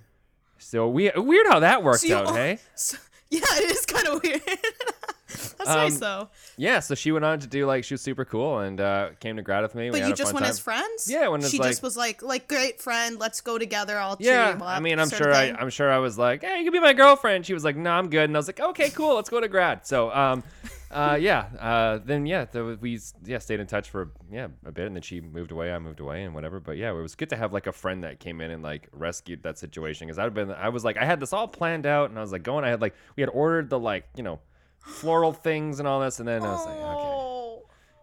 So we, weird how that worked So out, all- hey? So- yeah, it is kind of weird. That's nice Um, though. Yeah, so she went on to do like she was super cool and uh, came to grad with me. But had you just went time. as friends. Yeah, when she like- just was like, like great friend. Let's go together. I'll Yeah. I mean, I'm sure I. I'm sure I was like, "Hey, you can be my girlfriend." She was like, "No, I'm good." And I was like, "Okay, cool, let's go to grad." So, um, uh, yeah, uh, then yeah, the, we yeah stayed in touch for yeah a bit, and then she moved away, I moved away, and whatever. But yeah, it was good to have like a friend that came in and like rescued that situation because I'd been, I was like, I had this all planned out, and I was like going, I had like we had ordered the like you know floral things and all this, and then I was like, okay. Oh.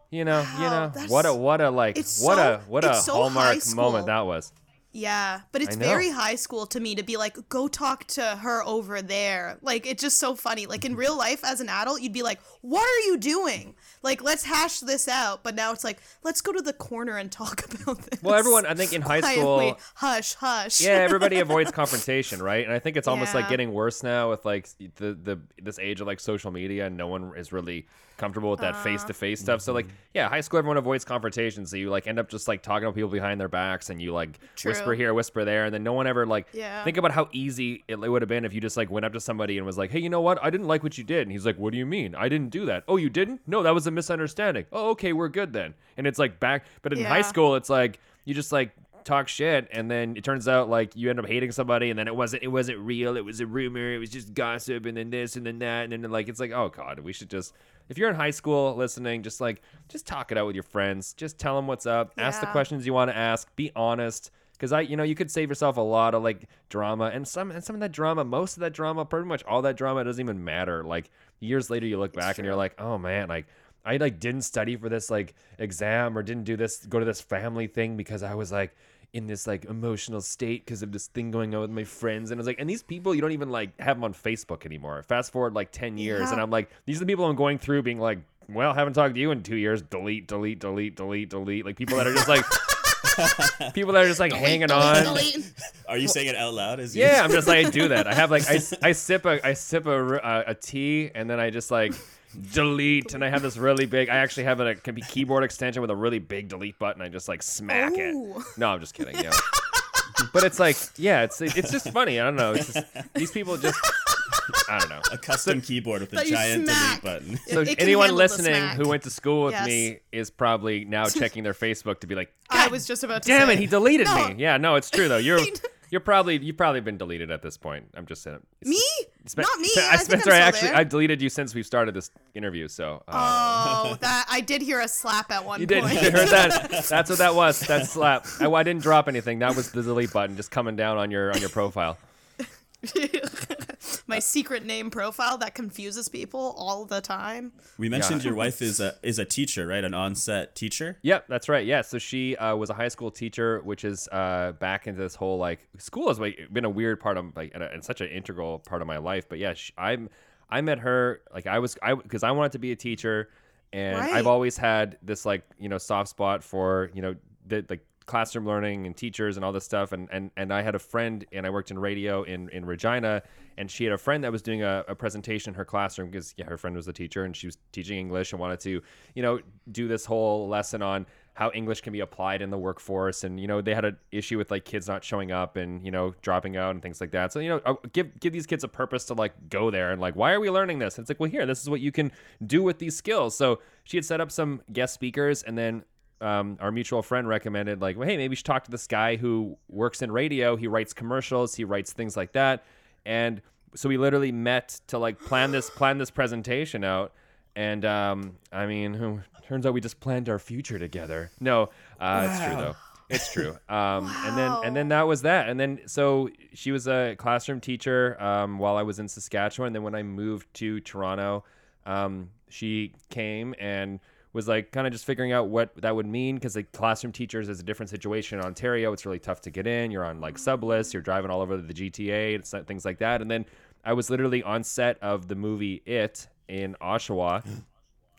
You know, you know, that's- what a what a like it's what so- a what a it's so high hallmark school. moment that was. Yeah, but it's very high school to me to be like, go talk to her over there. Like, it's just so funny. Like, in real life, as an adult, you'd be like, what are you doing? Like, let's hash this out. But now it's like, let's go to the corner and talk about this. Well, everyone, I think in high Quietly. school, Hush, hush. yeah, everybody avoids confrontation, right? And I think it's almost like getting worse now with like the the this age of like social media, and no one is really comfortable with that face to face stuff. So like, mm-hmm. yeah, high school everyone avoids confrontation, so you like end up just like talking to people behind their backs, and you like whisper here, whisper there, and then no one ever like Yeah. think about how easy it, would have been if you just like went up to somebody and was like, hey, you know what? I didn't like what you did, and he's like, what do you mean? I didn't do that. Oh, you didn't? No, that was a misunderstanding. Oh, okay, we're good then. And it's like back, but in high school, it's like you just like talk shit and then it turns out like you end up hating somebody and then it wasn't it wasn't real it was a rumor it was just gossip and then this and then that and then like it's like oh god we should just if you're in high school listening just like just talk it out with your friends just tell them what's up ask the questions you want to ask be honest because I, you know, you could save yourself a lot of like drama, and some and some of that drama, most of that drama, pretty much all that drama doesn't even matter. Like years later, you look back and you're like, oh man, like I like didn't study for this like exam or didn't do this, go to this family thing because I was like in this like emotional state because of this thing going on with my friends, and I was like, and these people you don't even like have them on Facebook anymore. Fast forward like ten years, and I'm like, these are the people I'm going through, being like, well, haven't talked to you in two years. Delete, delete, delete, delete, delete. Like people that are just like. People that are just like hanging on. Delete. Are you saying it out loud? As Yeah, I'm just like I do that. I have like I, I sip a I sip a, r- a, a tea and then I just like delete and I have this really big. I actually have a, can be keyboard extension with a really big delete button. I just like smack Ooh. it. No, I'm just kidding. Yeah. but it's like yeah, it's it's just funny. I don't know. It's just, these people just I don't know. a custom keyboard with a giant smack. delete button. So It can anyone handle the listening smack. who went to school with Yes. me is probably now checking their Facebook to be like, I was just about to damn say. it, he deleted No. me. Yeah, no, it's true though. You're you're probably you've probably been deleted at this point. I'm just saying. Me? Spen- Not me. Spen- I think I'm Spencer, I still actually there. I deleted you since we've started this interview. So uh, Oh, that I did hear a slap at one point. you did point. you heard that? That's what that was. That slap. I, I didn't drop anything. That was the delete button just coming down on your on your profile. My secret name profile that confuses people all the time. We mentioned your wife is a is a teacher, right? An on-set teacher. Yep, that's right. Yeah, so she uh, was a high school teacher, which is uh, back into this whole like school has like been a weird part of like and, a, and such an integral part of my life. But yeah, she, I'm I met her like I was I because I wanted to be a teacher, and Right. I've always had this like you know soft spot for you know the like classroom learning and teachers and all this stuff. And and and I had a friend and I worked in radio in in Regina and she had a friend that was doing a, a presentation in her classroom because yeah her friend was a teacher and she was teaching English and wanted to you know do this whole lesson on how English can be applied in the workforce. And you know they had an issue with like kids not showing up and you know dropping out and things like that. So you know uh, give give these kids a purpose to like go there and like why are we learning this? And it's like well here this is what you can do with these skills. So she had set up some guest speakers and then um, our mutual friend recommended like, well, hey, maybe you should talk to this guy who works in radio. He writes commercials. He writes things like that. And so we literally met to like plan this plan this presentation out. and um, I mean, turns out we just planned our future together. No, uh, it's true though. It's true. Um, And then and then that was that. And then so she was a classroom teacher um, while I was in Saskatchewan. And then when I moved to Toronto, um, she came and was like kind of just figuring out what that would mean because like classroom teachers is a different situation in Ontario. It's really tough to get in. You're on like sub lists. You're driving all over the GTA and things like that. And then I was literally on set of the movie It in Oshawa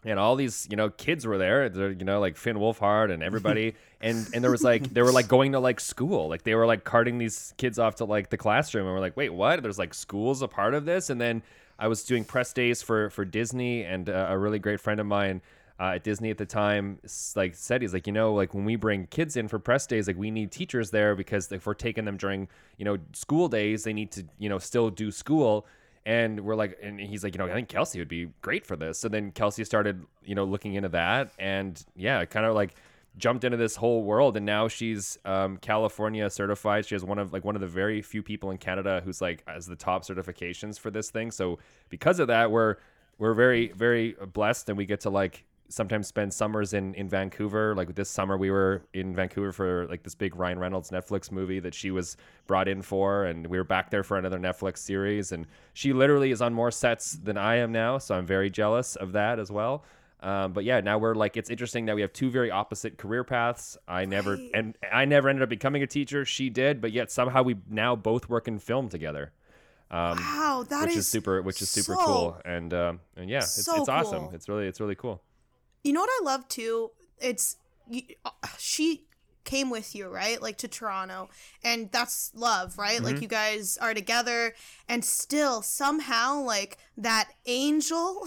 and all these you know kids were there They're, you know like finn wolfhard and everybody and and there was like they were like going to like school like they were like carting these kids off to like the classroom and we're like wait what there's like schools a part of this and then i was doing press days for for disney and uh, a really great friend of mine uh, at Disney at the time, like said, he's like, you know, like when we bring kids in for press days, like we need teachers there because if we're taking them during, you know, school days, they need to, you know, still do school. And we're like and he's like you know i think kelsey would be great for this. So then kelsey started you know looking into that. And yeah kind of like jumped into this whole world. And now she's um, california certified. She has one of like one of the very few people in canada who's like as the top certifications for this thing. So because of that we're we're very very blessed. And we get to like sometimes spend summers in in Vancouver. Like this summer, we were in Vancouver for like this big Ryan Reynolds Netflix movie that she was brought in for, and we were back there for another Netflix series. And she literally is on more sets than I am now, so I'm very jealous of that as well. Um, but yeah, now we're like it's interesting that we have two very opposite career paths. I never and I never ended up becoming a teacher. She did, but yet somehow we now both work in film together. Um, wow, that which is, is super, which is super so, cool, and um, and yeah, it's, so it's awesome. Cool. It's really, it's really cool. You know what I love too? It's you, uh, she came with you, right? Like to Toronto. And that's love, right? Mm-hmm. Like you guys are together and still somehow like that angel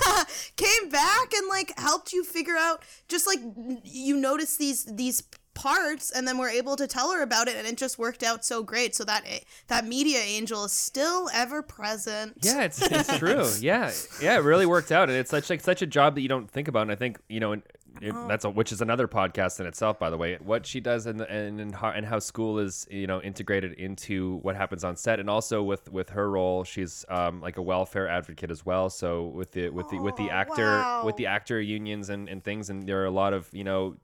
came back and like helped you figure out just like you notice these these parts and then we're able to tell her about it and it just worked out so great so that that media angel is still ever present yeah it's, it's true yeah yeah it really worked out and it's such like such a job that you don't think about and i think you know it, oh. that's a, which is another podcast in itself by the way what she does and and and how, and how school is you know integrated into what happens on set and also with with her role she's um like a welfare advocate as well so with the with the with the actor wow. with the actor unions and and things and there are a lot of you know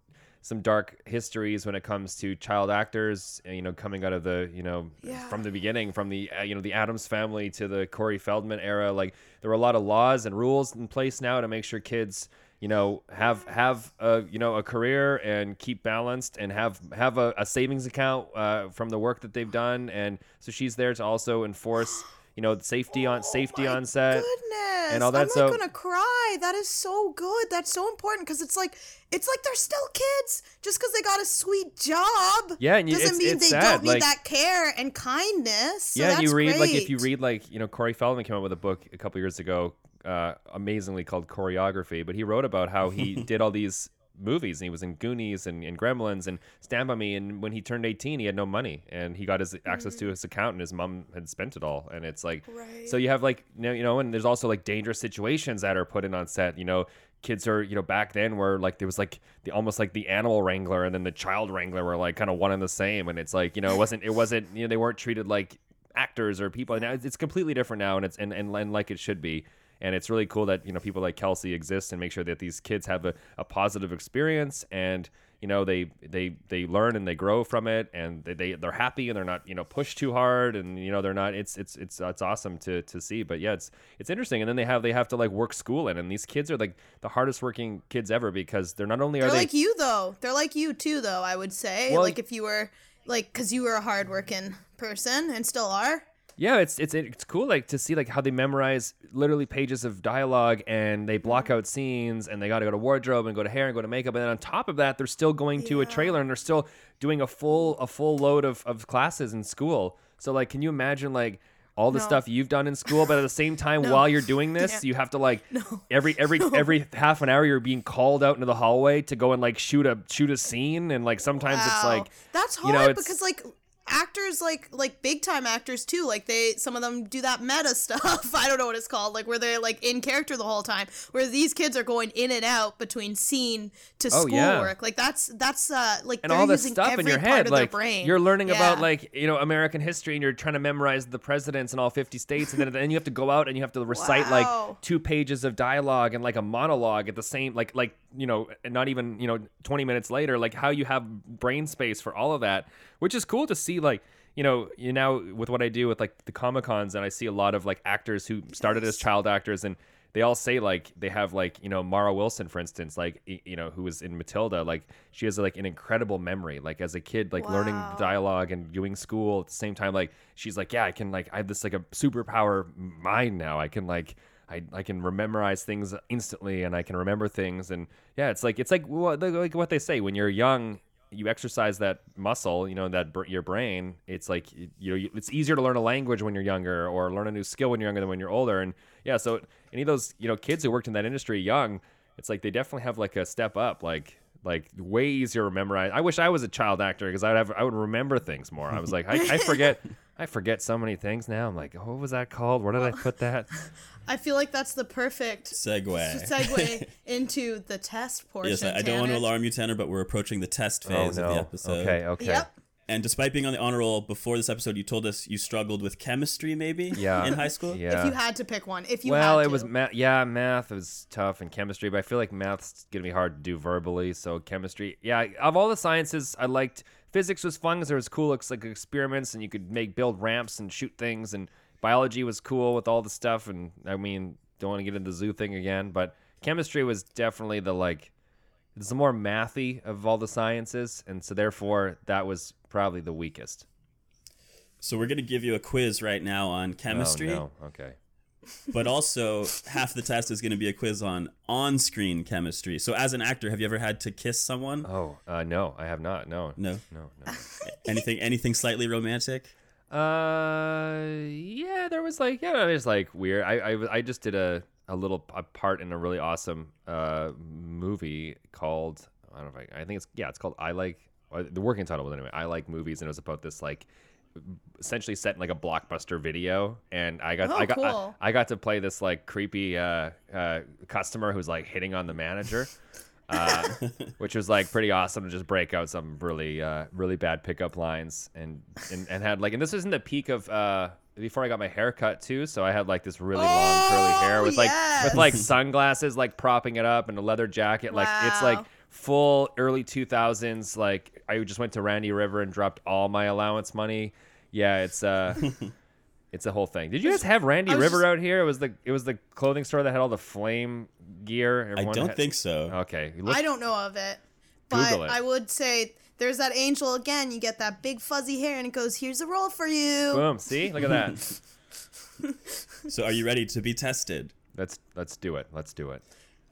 some dark histories when it comes to child actors. You know, coming out of the you know yeah. from the beginning, from the uh, you know the Addams family to the Corey Feldman era. Like there were a lot of laws and rules in place now to make sure kids you know have have a you know a career and keep balanced and have have a, a savings account uh, from the work that they've done and so she's there to also enforce you know safety on safety oh on set goodness. and all that. I'm so, like gonna cry. That is so good. That's so important because it's like it's like they're still kids just because they got a sweet job. Yeah, and doesn't it's, mean it's they sad. don't need like, that care and kindness. So yeah, you read great. like if you read like you know Corey Feldman came out with a book a couple years ago, uh, amazingly called Coreyography, but he wrote about how he did all these movies and he was in Goonies and, and Gremlins and Stand By Me and when he turned 18 he had no money and he got his access to mm. his account and his mom had spent it all and it's like right. so you have like you know and there's also like dangerous situations that are put in on set you know kids are you know back then where like there was like the almost like the animal wrangler and then the child wrangler were like kind of one and the same and it's like you know it wasn't it wasn't you know they weren't treated like actors or people now it's completely different now and it's and, and, and like it should be and it's really cool that you know people like Kelsey exist and make sure that these kids have a, a positive experience and you know they they they learn and they grow from it and they, they they're happy and they're not you know pushed too hard and you know they're not it's it's it's it's awesome to to see. But yeah it's it's interesting. And then they have they have to like work school in and these kids are like the hardest working kids ever because they're not only are they're they like you though. They're like you too though I would say. Well, like if you were like because you were a hardworking person and still are yeah, it's it's it's cool like to see like how they memorize literally pages of dialogue and they block mm-hmm. out scenes and they got to go to wardrobe and go to hair and go to makeup and then on top of that they're still going to a trailer and they're still doing a full a full load of of classes in school. So like can you imagine like all the no. stuff you've done in school, but at the same time, no. while you're doing this, you have to like every every every half an hour you're being called out into the hallway to go and like shoot a shoot a scene, and like sometimes wow. it's like that's hard you know, because like actors like like big time actors too. Like they some of them do that meta stuff. I don't know what it's called. Like where they're like in character the whole time where these kids are going in and out between scene to Oh, yeah. schoolwork. Like that's that's uh like and all this stuff in your head like you're learning about like you know american history and you're trying to memorize the presidents in all 50 states and then, then you have to go out and you have to recite Wow. like two pages of dialogue and like a monologue at the same like like you know not even you know 20 minutes later like how you have brain space for all of that which is cool to see like you know you now with what i do with like the comic cons and i see a lot of like actors who started as child actors and they all say like they have like you know Mara Wilson for instance like you know who was in Matilda like she has like an incredible memory like as a kid like learning dialogue and doing school at the same time like she's like yeah I can like I have this like a superpower mind now. I can like I, I can memorize things instantly and I can remember things and yeah it's like it's like what like what they say when you're young you exercise that muscle, you know, that br- your brain, it's like you know, it's easier to learn a language when you're younger or learn a new skill when you're younger than when you're older. And yeah, so any of those, you know, kids who worked in that industry young, it's like they definitely have like a step up, like like way easier to memorize. I wish I was a child actor because I'd have I would remember things more. I was like, I, I forget I forget so many things now. I'm like, what was that called? Where did I put that? I feel like that's the perfect Segue. segue into the test portion Yes, I, I don't want to alarm you, Tanner, but we're approaching the test oh, phase of the episode. Oh, Okay, okay. yep And despite being on the honor roll before this episode, you told us you struggled with chemistry, maybe. Yeah. In high school. Yeah. if you had to pick one if you well, had it was to. math. Yeah, math was tough and chemistry, but I feel like math's gonna be hard to do verbally. So chemistry, yeah. Of all the sciences, I liked physics was fun because there was cool looks like experiments and you could make build ramps and shoot things. And biology was cool with all the stuff. And I mean, don't want to get into the zoo thing again, but chemistry was definitely the like. It's the more mathy of all the sciences, and so therefore that was probably the weakest. So we're gonna give you a quiz right now on chemistry, Oh, no. Okay. but also half the test is gonna be a quiz on on-screen chemistry. So as an actor, have you ever had to kiss someone? Oh, uh, no, I have not. No. No. No. No. Anything? Anything slightly romantic? Uh, yeah, there was like, yeah, it was like weird. I, I, I just did a, a little a part in a really awesome uh movie called I don't know if I, I think it's yeah, it's called I like the working title was anyway. I like movies, and it was about this like essentially set in like a blockbuster video, and I got Oh, I got cool. I, I got to play this like creepy uh, uh customer who's like hitting on the manager. Uh, which was like pretty awesome to just break out some really uh, really bad pickup lines and, and and had like and this was in the peak of uh before I got my hair cut too so I had like this really long curly hair Oh, with like with like sunglasses like propping it up and a leather jacket. Like it's like full early 2000s like I just went to Randy River and dropped all my allowance money. Yeah it's uh It's a whole thing. Did you guys have Randy was River just- out here? It was the it was the clothing store that had all the flame gear. I don't had- think so. Okay, look- I don't know of it, but Google it. I would say there's that angel again. You get that big fuzzy hair, and it goes, "Here's a roll for you." Boom! See, look at that. So are you ready to be tested? let's let's do it. Let's do it.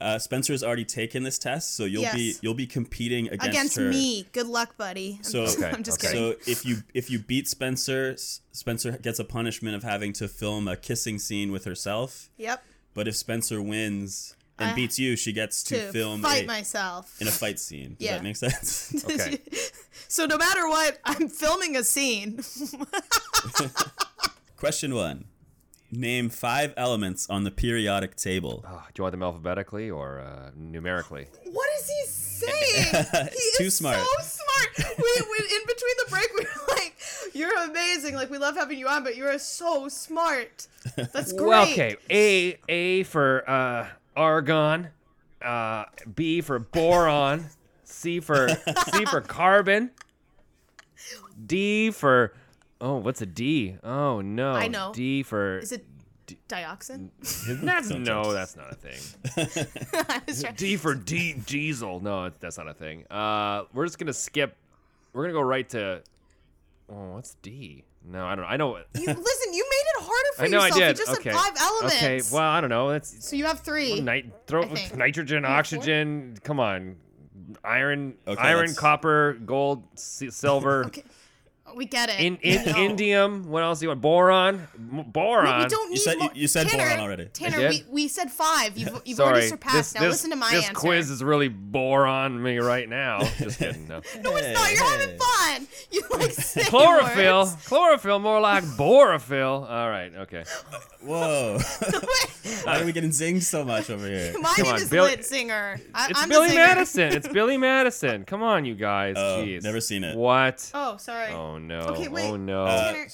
Uh, Spencer's already taken this test, so you'll be you'll be competing against, Against her. me. Good luck, buddy. I'm, So- just, Okay, I'm just okay. kidding. So if you if you beat Spencer, Spencer gets a punishment of having to film a kissing scene with herself. yep. But if Spencer wins and I- beats you, she gets to, To film fight a, myself. in a fight scene. Does Yeah. that make sense? Okay. so no matter what, I'm filming a scene. Question one: Name five elements on the periodic table. Oh, do you want them alphabetically or uh, numerically? What is he saying? He too is smart. so smart. We, we, in between the break, we were like, "You're amazing. Like we love having you on, but you are so smart. That's great." Well, okay. A A for uh, argon. Uh, B for boron. C for C for carbon. D for oh, what's a D? Oh no. I know. D for Is it dioxin? that's no, that's not a thing. I was trying- D for D diesel. No, that's not a thing. Uh, we're just gonna skip. We're gonna go right to. Oh, what's D? No, I don't know. I know. You, listen, you made it harder for I know I yourself. did. You just okay. said five elements. Okay. Well, I don't know. That's so you have three. Nit- throw I think. nitrogen, You four? oxygen. Come on, iron, Okay, iron, let's- copper, gold, si- silver, Okay. We get it. in, in, No. indium. What else do you want? Boron, boron. No, we don't need You said- more. you said Tanner, boron already. Tanner, we, we said five. You've, you've Sorry, already surpassed. this, now this, listen to my this answer. quiz is really boron me right now. Just kidding. No. No, it's not. You're having fun. You like saying Chlorophyll. words. Chlorophyll, more like borophyll. All right, okay. Whoa. Why are we getting zinged so much over here? My Come name on, is Bill- Lit Singer. I, It's I'm the Billy singer. Madison. It's Billy Madison. Come on, you guys. Oh, Jeez. never seen it. What? Oh, sorry. Oh no. Okay, wait. Oh no. Uh, Tanner,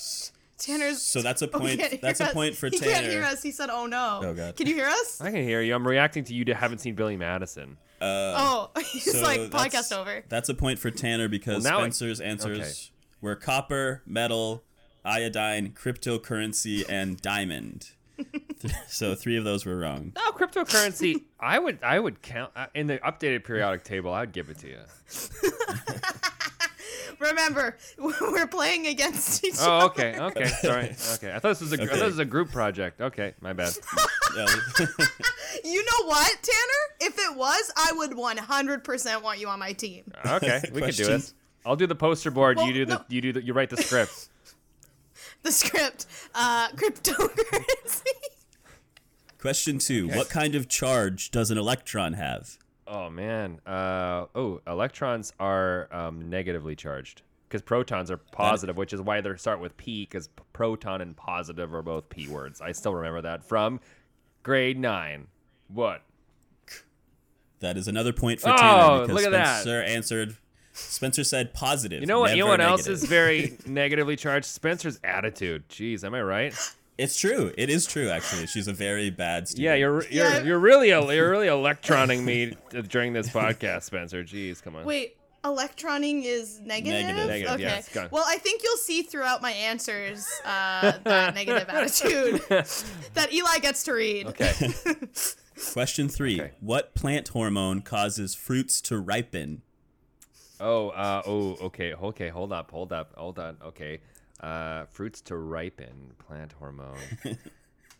Tanner's. So that's a Oh, point. can't hear that's a us. point for he Tanner. can't hear us. He said, "Oh no." Oh, God. Can you hear us? I can hear you. I'm reacting to you to haven't seen Billy Madison. Uh, oh, he's so like podcast over. That's a point for Tanner because Well, now I- Spencer's answers okay. were copper, metal, iodine, cryptocurrency, and diamond. so three of those were wrong. No, cryptocurrency. I would I would count uh, in the updated periodic table. I'd give it to you. Remember, we're playing against each other. Oh, okay, okay, sorry, okay. I thought this was a I thought this was a group project. Okay, my bad. You know what, Tanner? If it was, I would 100% want you on my team. Okay, we can do Question. it. I'll do the poster board. Well, you do the no. you do the you write the script. The script, uh, cryptocurrency. Question two: What kind of charge does an electron have? Oh man. Uh oh, electrons are um, negatively charged because protons are positive, which is why they start with P because proton and positive are both P words. I still remember that from grade nine. What? That is another point for Oh, Tanner because look at that. Spencer answered. Spencer said positive. You know what? Never what else is very negatively charged? Spencer's attitude. Jeez, am I right? It's true. It is true. Actually, she's a very bad student. Yeah, you're you're Yeah. you're really you're really electroning me during this podcast, Spencer. Jeez, come on. Wait, electroning is negative? Negative. Negative, okay. yes, go on. Well, I think you'll see throughout my answers uh, that negative attitude that Eli gets to read. Okay. Question three: Okay. What plant hormone causes fruits to ripen? Oh, uh, oh, okay, okay. Hold up, hold up, hold on. Okay, uh, fruits to ripen, plant hormone.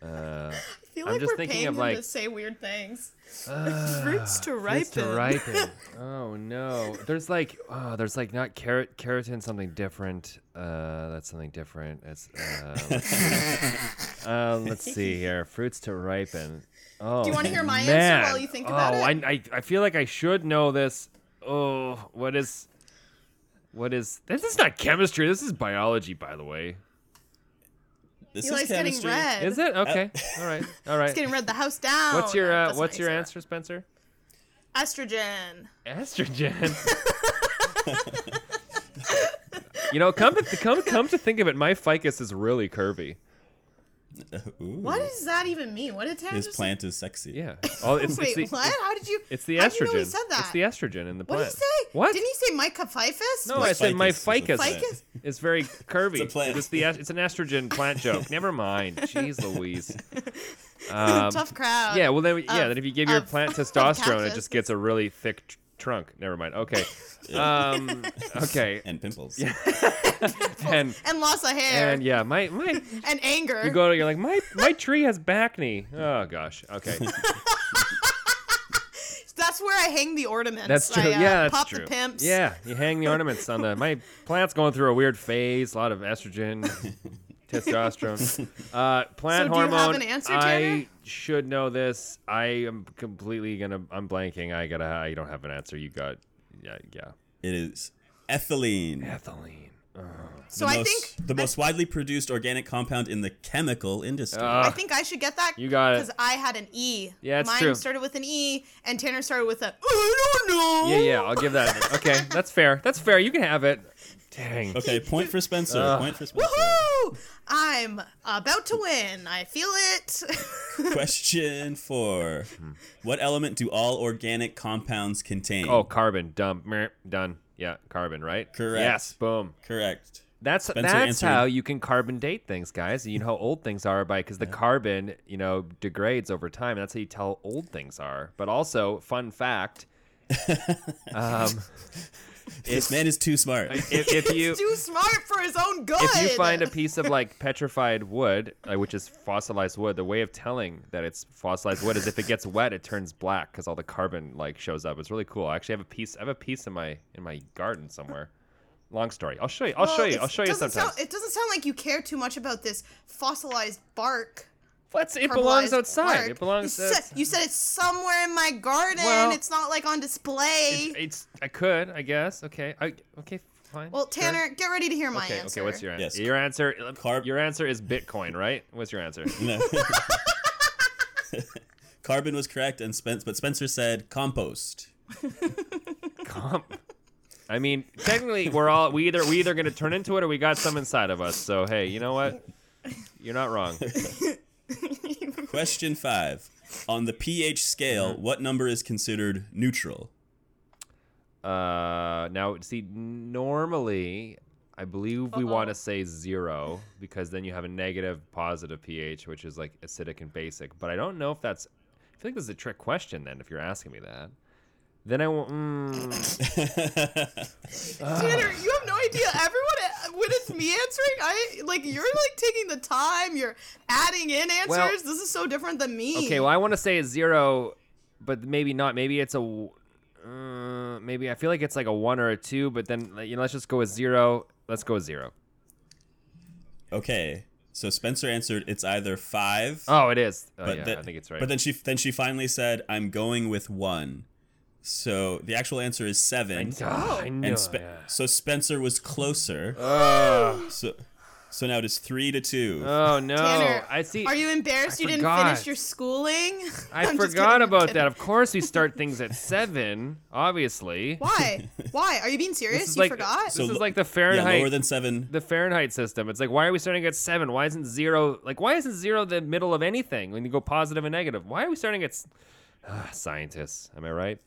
Uh, I feel I'm like just we're thinking paying of, them like- to say weird things. uh, Fruits to fruits to ripen. ripen. Oh no, there's like, oh, there's like not carrot, keratin, something different. Uh, that's something different. It's. Uh, let's see. um, let's see here. Fruits to ripen. Oh, Do you wanna hear my answer man. while you think about oh, it? I, I, I feel like I should know this. Oh, what is, what is? This is not chemistry. This is biology, by the way. This Eli's is getting chemistry. red. Is it okay? all right, all right. He's getting red. the house down. What's your uh, What's your sense. answer, Spencer? Estrogen. Estrogen. you know, come to come come to think of it, my ficus is really curvy. Ooh. What does that even mean? What did Tanner His just plant is sexy. Yeah. Oh, it's, Wait, it's the, what? How did you? It's the how estrogen. You know he said that? It's the estrogen in the What plant. did he say? What? Didn't he say Micah Pfeifus? no, My I said my ficus is a ficus Ficus? is very curvy. It's a plant. It's the es- it's an estrogen plant joke. Never mind. Jeez Louise. Um, Tough crowd. Yeah, well then yeah, of- then if you give your of- plant of testosterone, it just gets a really thick tr- trunk. Never mind. Okay. Um okay. And pimples. And And loss of hair. and And, yeah, my my and anger. you go to you're like my my tree has backney. Oh gosh. Okay. That's where I hang the ornaments. That's true. I, uh, yeah, that's pop true. the pimps. Yeah, you hang the ornaments on the my plant's going through a weird phase, a lot of estrogen, testosterone. Uh plant So do you have hormone. an answer, I should know this. I am completely gonna I'm blanking. I gotta I don't have an answer. You got yeah, yeah. It is ethylene. Ethylene. So the I most, think the most widely produced organic compound in the chemical industry. Uh, I think I should get that. You got it. Because I had an E. Yeah, it's Mine true. started with an E, and Tanner started with a. I don't know. Yeah, yeah, I'll give that. Okay, that's fair. That's fair. You can have it. Dang. okay, point for Spencer. Ugh. point for Spencer. Woohoo! I'm about to win. I feel it. Question four. What element do all organic compounds contain? Oh, carbon. Dumb. Done. Yeah, carbon. Right. Correct. Yes. Boom. correct. That's Spencer that's answered. how you can carbon date things, guys. You know how old things are by because the carbon, you know, degrades over time. That's how you tell how old things are. But also, fun fact, um, This man is too smart. if, if you Too smart for his own good. if you find a piece of like petrified wood, uh, which is fossilized wood, the way of telling that it's fossilized wood is if it gets wet, it turns black because all the carbon like shows up. It's really cool. I actually have a piece. I have a piece in my in my garden somewhere. Long story. I'll show you. I'll Well, show you. I'll show you doesn't sometimes. Sound, it doesn't sound like you care too much about this fossilized bark. What's it belongs outside. bark. It belongs. You uh, said, you said it's somewhere in my garden. Well, it's not like on display. It's, it's I could, I guess. Okay. I okay. fine. Well, sure. Tanner, get ready to hear my Okay, answer. okay. What's your answer? Yes. Your answer. Carb- Your answer is Bitcoin, right? What's your answer? No. Carbon was correct, and Spence, but Spencer said compost. Comp. I mean, technically, we're all we either we either gonna turn into it or we got some inside of us. So hey, you know what? You're not wrong. Question five. On the pH scale, Mm-hmm. what number is considered neutral? Uh, now see, normally I believe we want to say zero because then you have a negative, positive pH, which is like acidic and basic. But I don't know if that's. I feel like this is a trick question. Then, if you're asking me that, then I won't. Mm, Tanner, you have no idea. Everyone, when it's me answering, I like you're like taking the time. You're adding in answers. Well- this is so different than me. okay, well, I want to say a zero, but maybe not. Maybe it's a. Uh, maybe I feel like it's like a one or a two, but then you know, let's just go with zero. Let's go with zero. Okay, so Spencer answered it's either five. Oh, it is. Oh, but yeah, the- I think it's right. But then she then she finally said, "I'm going with one." So the actual answer is seven. I know. and Spe- yeah. so Spencer was closer. Ugh. So so now it is three to two. oh no! Tanner, I see. Are you embarrassed I you didn't finish your schooling? I forgot about that. Of course, we start things at seven. Obviously, Why? Why? Are you being serious? this is you like forgot? this is like the Fahrenheit. yeah, Fahrenheit, lower than seven. the Fahrenheit system. It's like why are we starting at seven? Why isn't zero like why isn't zero the middle of anything when you go positive and negative? Why are we starting at s- Ah, scientists? Am I right?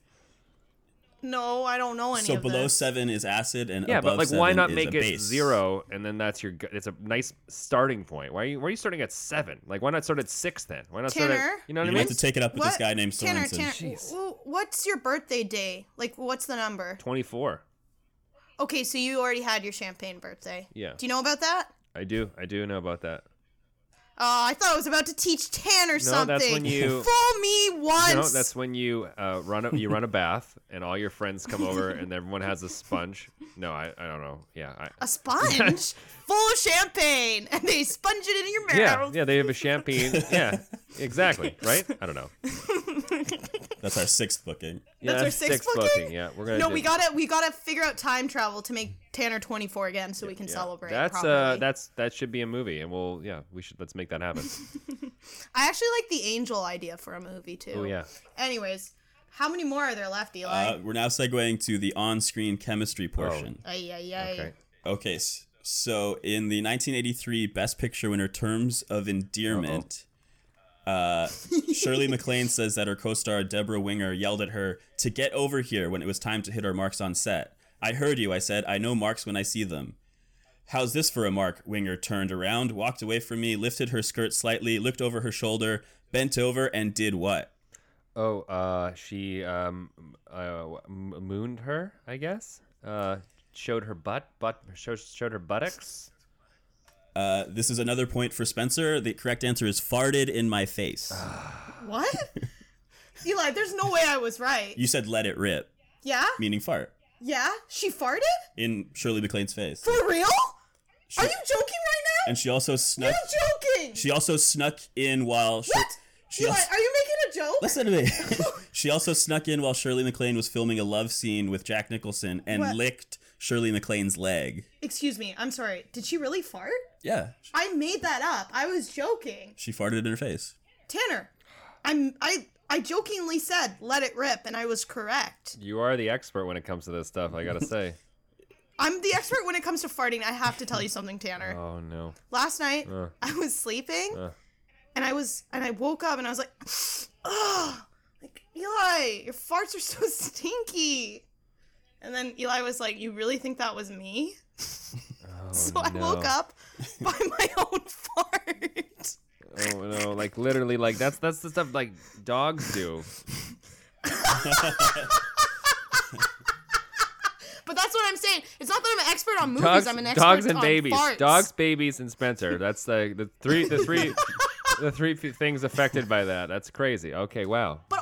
No, I don't know any So of below this. seven is acid, and Yeah, but above like why not make it base. zero and then that's your. It's a nice starting point. Why are you why are you starting at seven? Like why not start at six then? Why not start at you know what You I have to take it up with this guy named Tanner, Sorensen. Tanner, Jeez. w- what's your birthday day? Like, what's the number? Twenty four. Okay, so you already had your champagne birthday. Yeah. Do you know about that? I do. I do know about that. Oh, I thought I was about to teach Tanner something. that's when you- fool me once. No, that's when you uh, run a you run a bath and all your friends come over and everyone has a sponge. No, I, I don't know. Yeah, I, a sponge full of champagne, and they sponge it in your mouth. yeah. yeah, They have a champagne. Yeah, exactly. Right? I don't know. That's our sixth booking. Yeah, That's our sixth booking? Yeah, we're gonna. No, do- we gotta we gotta figure out time travel to make Tanner 24 again, so we can yeah. celebrate. That's properly. uh, that's that should be a movie, and we'll yeah, we should let's make that happen. I actually like the angel idea for a movie too. Oh yeah. Anyways, how many more are there left, Eli? Uh, we're now segueing to the on-screen chemistry portion. ay ay ay. Okay. Okay, s- so in the 1983 Best Picture winner Terms of Endearment, uh, Shirley MacLaine says that her co-star Debra Winger yelled at her to get over here when it was time to hit our marks on set. I heard you, I said. I know marks when I see them. How's this for a mark? Winger turned around, walked away from me, lifted her skirt slightly, looked over her shoulder, bent over, and did what? Oh, uh, she um, uh, mooned her, I guess. Uh, showed her butt, butt showed, showed her buttocks. Uh, this is another point for Spencer. The correct answer is farted in my face. What? Eli, there's no way I was right. You said let it rip, Yeah? meaning fart, Yeah? She farted? in Shirley MacLaine's face. For real? She- Are you joking right now? and she also snuck. You're joking. She also snuck in while. Shir- what? She Eli, also, are you making a joke? listen to me. she also snuck in while Shirley MacLaine was filming a love scene with Jack Nicholson and What? licked Shirley MacLaine's leg. Excuse me. I'm sorry. Did she really fart? Yeah, I made that up. I was joking. she farted in her face. Tanner, I'm I I jokingly said let it rip and I was correct. You are the expert when it comes to this stuff. I gotta say. I'm the expert when it comes to farting. I have to tell you something, Tanner. Oh no. Last night Uh. I was sleeping Uh. and I was and I woke up and I was like, oh, like Eli, your farts are so stinky. And then Eli was like, "You really think that was me?" Oh, So I no. woke up by my own fart. Oh no! Like literally, like that's that's the stuff like dogs do. But that's what I'm saying. It's not that I'm an expert on movies. Dogs, I'm an expert on dogs and on babies. farts. Dogs, babies, and Spencer. That's the the three the three the three things affected by that. That's crazy. Okay, wow. But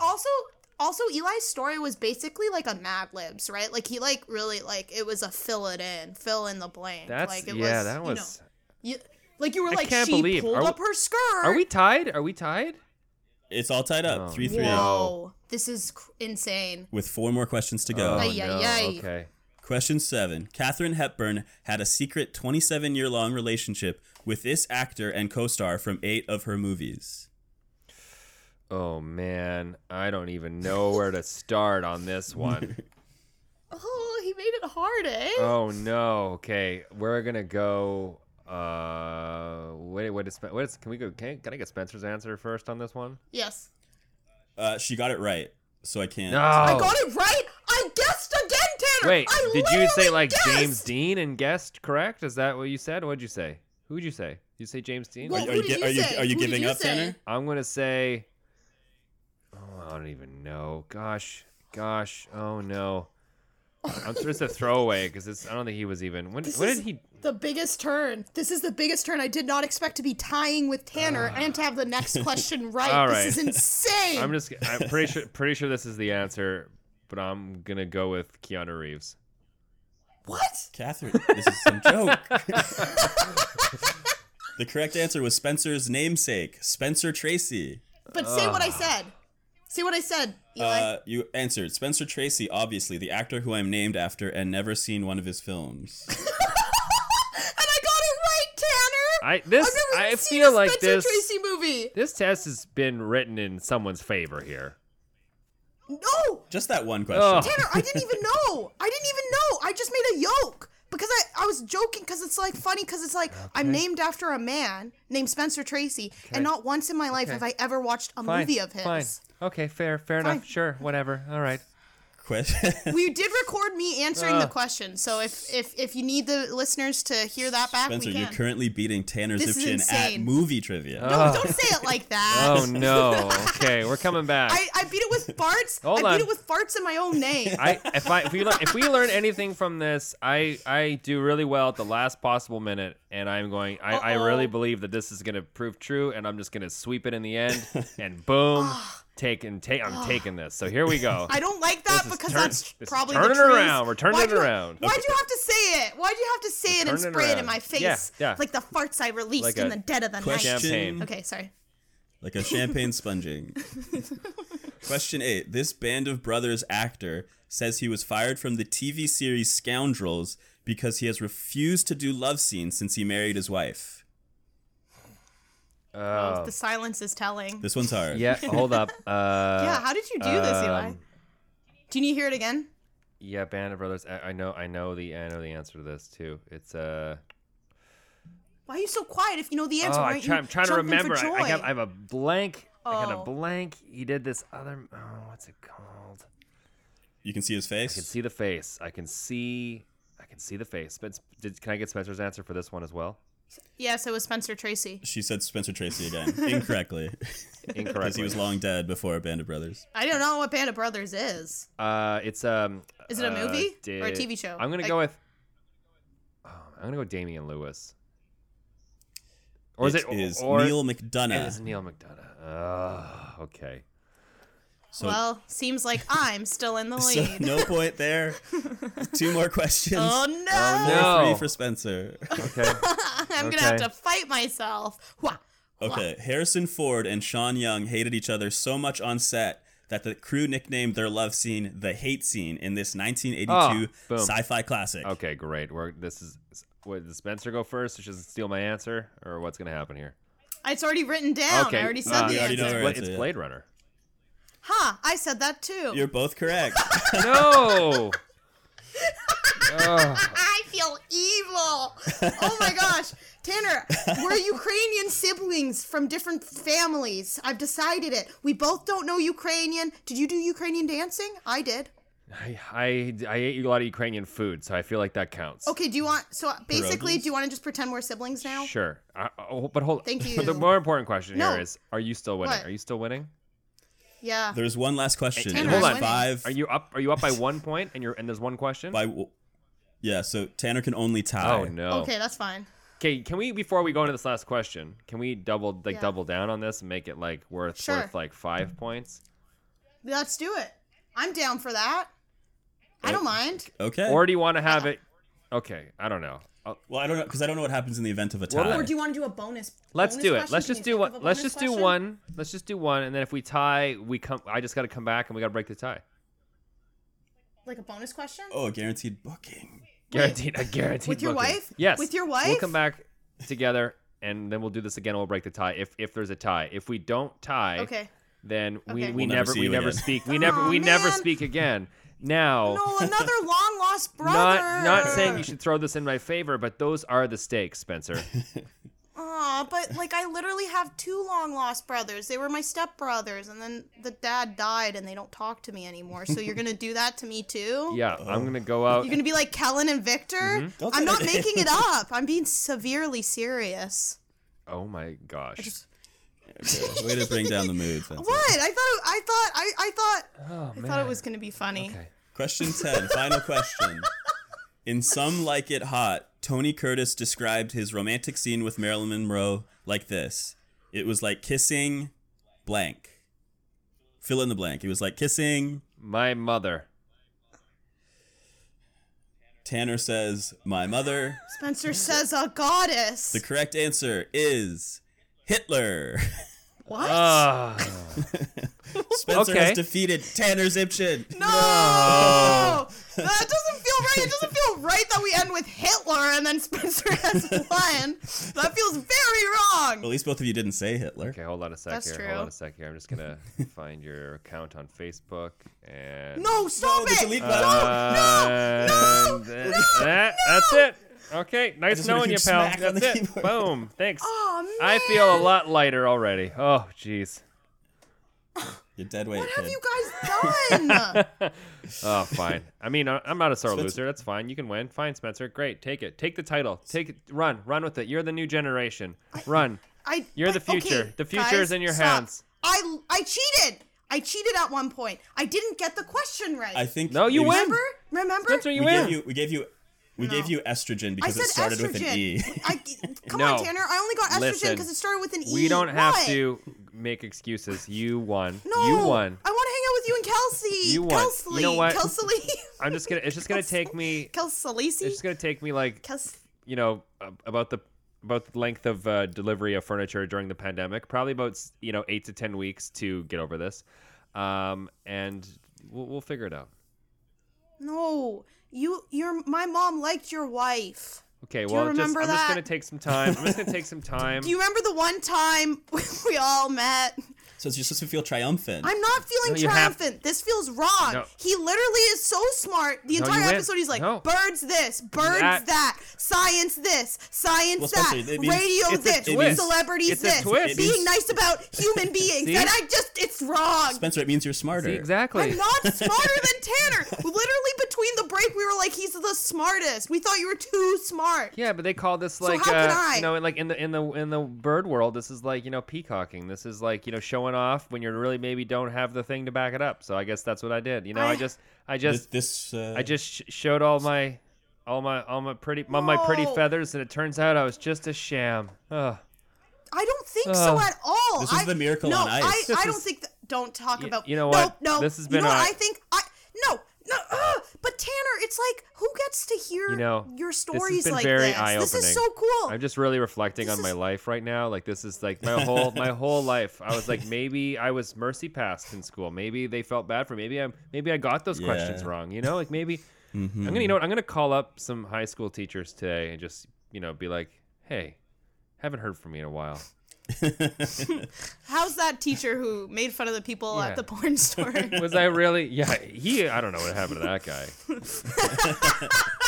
also, also Eli's story was basically like a Mad Libs, right? Like he like really like it was a fill it in, fill in the blank. That's like it yeah. was, that you know, was. you, like you were I like can't she believe- pulled are we- up her skirt. Are we tied? Are we tied? It's all tied up, Oh, three three, no. Whoa, this is cr- insane. with four more questions to go. Oh, Ay, ay, no. ay. Okay. Question seven. Katharine Hepburn had a secret 27 year long relationship with this actor and co star from eight of her movies. Oh man, I don't even know where to start on this one. Oh, he made it hard, eh? oh no. Okay, we're gonna go. Uh, wait, what is Spen- what is? Can we go? Can, can I get Spencer's answer first on this one? yes. Uh, she got it right, so I can't. No. I got it right. I guessed again, Tanner. Wait, I did you say like guessed. James Dean and guessed correct? Is that what you said? What'd you say? Who'd you say? You say James Dean? Well, Are, who are you, did you are you say? are you giving you up, say? Tanner? I'm gonna say. I don't even know. Gosh, gosh. Oh no. I'm sure it's a throwaway because it's. I don't think he was even. When, This when is did he? the biggest turn. This is the biggest turn. I did not expect to be tying with Tanner ah. and to have the next question right. All This is insane. I'm just. I'm pretty sure. Pretty sure this is the answer, but I'm gonna go with Keanu Reeves. what? Catherine, this is some joke. the correct answer was Spencer's namesake, Spencer Tracy. But say what I ah. said. Say what I said, Eli. Uh, you answered Spencer Tracy, obviously the actor who I'm named after, and never seen one of his films. and I got it right, Tanner. I this. I've never I seen feel a like Spencer this. Tracy movie. This test has been written in someone's favor here. No, Just that one question. Oh. Tanner, I didn't even know. I didn't even know. I just made a yoke because I, I was joking because it's like funny because it's like I'm named after a man named Spencer Tracy, and not once in my life Okay. have I ever watched a Fine. movie of his. Fine. Okay. Fair. Fair Fine. enough. Sure. Whatever. All right. Question. We did record me answering the ah. question, so if if if you need the listeners to hear that back, Spencer, we you're currently beating Tanner This Zipchen at movie trivia. Ah. no, don't say it like that. Oh no. Okay, we're coming back. I, I beat it with farts. Hold I beat it with farts in my own name. I if I if we learn if we learn anything from this, I I do really well at the last possible minute, and I'm going. I, I really believe that this is gonna prove true, and I'm just gonna sweep it in the end, and boom, ah. Taking take I'm taking this. So here we go. I don't like that This because turn- that's probably turning the truth. around. We're turning Why'd it you- around. Why'd you have to say it? Why'd you have to say it and turning it spray it in my face? Yeah, yeah. Like the farts I released Like in the dead of the Question. night. Champagne. Okay, sorry. Like a champagne sponging. Question eight. This Band of Brothers actor says he was fired from the TV series Scoundrels because he has refused to do love scenes since he married his wife. Oh. The silence is telling. This one's hard. yeah, hold up. Uh, yeah, how did you do this, Eli? um, Do you need to hear it again? Yeah, Band of Brothers. I, I know. I know the. I know the answer to this too. It's uh. Why are you so quiet if you know the answer? oh, Why I aren't try, you I'm trying to jumping for remember. I, I have. I have a blank. I got a Oh. blank. He did this other. Oh, what's it called? You can see his face. I can see the face. I can see. I can see the face. But did, can I get Spencer's answer for this one as well? Yes, it was Spencer Tracy. She said Spencer Tracy again, incorrectly, incorrectly. because he was long dead before Band of Brothers. I don't know what Band of Brothers is. Uh, it's um. Is it a uh, movie or a TV show? I'm gonna Like- go with. Oh, I'm gonna go Damian Lewis. Or is it, is or, Neal It McDonough? is Neal McDonough. Oh, okay. So, well, seems like I'm still in the so lead. no point there. Two more questions. Oh no! Four no. three for Spencer. Okay. I'm gonna have to fight myself. Wha- Okay, Harrison Ford and Sean Young hated each other so much on set that the crew nicknamed their love scene the hate scene in this 1982 Oh, sci-fi classic. okay, great. We're this is. What, does Spencer go first? Or should steal my answer, or what's gonna happen here? It's already written down. okay. I already said uh, the already answer. know it's, our Bla- answer, it's yeah. Blade Runner. Huh? I said that too. You're both correct. no. oh, I feel evil. Oh my gosh. Tanner, we're Ukrainian siblings from different families. I've decided it. We both don't know Ukrainian. Did you do Ukrainian dancing? I did. I, I I ate a lot of Ukrainian food, so I feel like that counts. Okay, do you want so basically Pierogies? do you want to just pretend we're siblings now? Sure. Uh, oh, but hold. Thank But the more important question No. here is: Are you still winning? What? Are you still winning? Yeah. There's one last question. Tanner, It I'm was winning. five Are you up? Are you up by one point? And you're and there's one question. by Yeah, so Tanner can only tie. oh no. Okay, that's fine. Okay, can we before we go into this last question, can we double like Yeah. double down on this and make it like worth Sure. worth like five points? Let's do it. I'm down for that. I don't mind. Okay. Or do you want to have it? Okay, I don't know. Uh, well, I don't know because I don't know what happens in the event of a tie. What- Or do you want to do a bonus? let's bonus do it. question? Let's just do think one. Let's bonus just do question? one. Let's just do one, and then if we tie, we come. I just got to come back and we got to break the tie. Like a bonus question? Oh, a guaranteed booking. Guaranteed, a guaranteed. With your booking. wife? Yes. With your wife? We'll come back together, and then we'll do this again. and We'll break the tie if if there's a tie. If we don't tie, Okay. then we, Okay. we We'll never never we never again. speak. We never Aw, we never speak again. Now, No, another long lost brother. not not saying you should throw this in my favor, but those are the stakes, Spencer. Aw, but like I literally have two long lost brothers. They were my stepbrothers, and then the dad died, and they don't talk to me anymore. So you're gonna do that to me too? Yeah, I'm gonna go out. You're gonna be like Kellen and Victor? Mm-hmm. I'm not making it up. I'm being severely serious. Oh my gosh. Okay. Way to bring down the mood. Spencer. What? I thought I thought I, I thought Oh I man. thought it was gonna be funny. Okay. Question 10, final question. In Some Like It Hot, Tony Curtis described his romantic scene with Marilyn Monroe like this It was like kissing blank. Fill in the blank. It was like kissing. My mother. Tanner says, My mother. Spencer says a goddess. The correct answer is Hitler. what? Ah. Spencer Okay. has defeated Tanner Zipchen. no! That doesn't feel right. It doesn't feel right that we end with Hitler and then Spencer has won. That feels very Well, at least both of you didn't say Hitler. Okay, hold on a sec That's here. true. Hold on a sec here. I'm just gonna find your account on Facebook and. No, stop No, it! delete No, button. no, And that- that's it. Okay, nice just heard a knowing you, pal. That's it. keyboard. Boom. Thanks. Oh man! I feel a lot lighter already. Oh, jeez. You're dead weight. What have kid. you guys done? Oh, fine. I mean, I- I'm not a sore Spencer- loser. That's fine. You can win. Fine, Spencer. Great. Take it. Take the title. Take it. Run. Run with it. You're the new generation. Run. I. You're the I- okay, future. The future guys, is in your stop. hands. I I cheated. I cheated at one point. I didn't get the question right. I think. No, you it win. remember? Remember? Spencer, you We win. gave you. We gave you. We No. gave you estrogen because it started estrogen. with an E. I, come No. on, Tanner. I only got estrogen because it started with an E. We don't have What? to make excuses. You won. No. You won. I want to hang out with you and Kelsey. You won. Kelsey. You know what? Kelsey. I'm just gonna. It's just gonna take me. Kelsey. It's just gonna take me like Kels. you know about the about the length of uh, delivery of furniture during the pandemic. Probably about you know eight to ten weeks to get over this, um, and we'll, we'll figure it out. No, you. Your. My mom liked your wife. Okay. Well, just, I'm just gonna take some time. I'm just gonna take some time. Do you remember the one time we all met? So you're supposed to feel triumphant. I'm not feeling No, you have- triumphant. This feels wrong. No. He literally is so smart. The No, entire you episode, he's like, No. birds this, birds That- that, science this, science Well, that, means- radio this, twist. celebrities this, being means- nice about human beings. And I just, it's wrong. Spencer, it means you're smarter. See, exactly. I'm not smarter than Tanner. Literally between the break, we were like, he's the smartest. We thought you were too smart. Yeah, but they call this like how can uh, I? you know, like in the in the in the bird world, this is like you know peacocking. This is like you know showing off when you really maybe don't have the thing to back it up. So I guess that's what I did. You know, I, I- just I just this uh, I just sh- showed all my all my all my pretty all my pretty feathers, and it turns out I was just a sham. Ugh. I don't think so at all. This is I, the miracle no, on ice. I, I don't think that. Don't talk Y- about. you know no, what? No, This has you been know what a- I think. I no, no. Uh, but Tanner, it's like who gets to hear You know, your this stories has been like very this? eye-opening. This is so cool. I'm just really reflecting This on my life right now. Like this is like my whole my whole life. I was like maybe I was mercy passed in school. Maybe they felt bad for me. Maybe I'm maybe I got those questions wrong. You know, like maybe Mm-hmm. I'm gonna you know what I'm gonna call up some high school teachers today and just you know be like, hey, haven't heard from you in a while. How's that teacher who made fun of the people Yeah. at the porn store? Was I really? Yeah, he. I don't know what happened to that guy.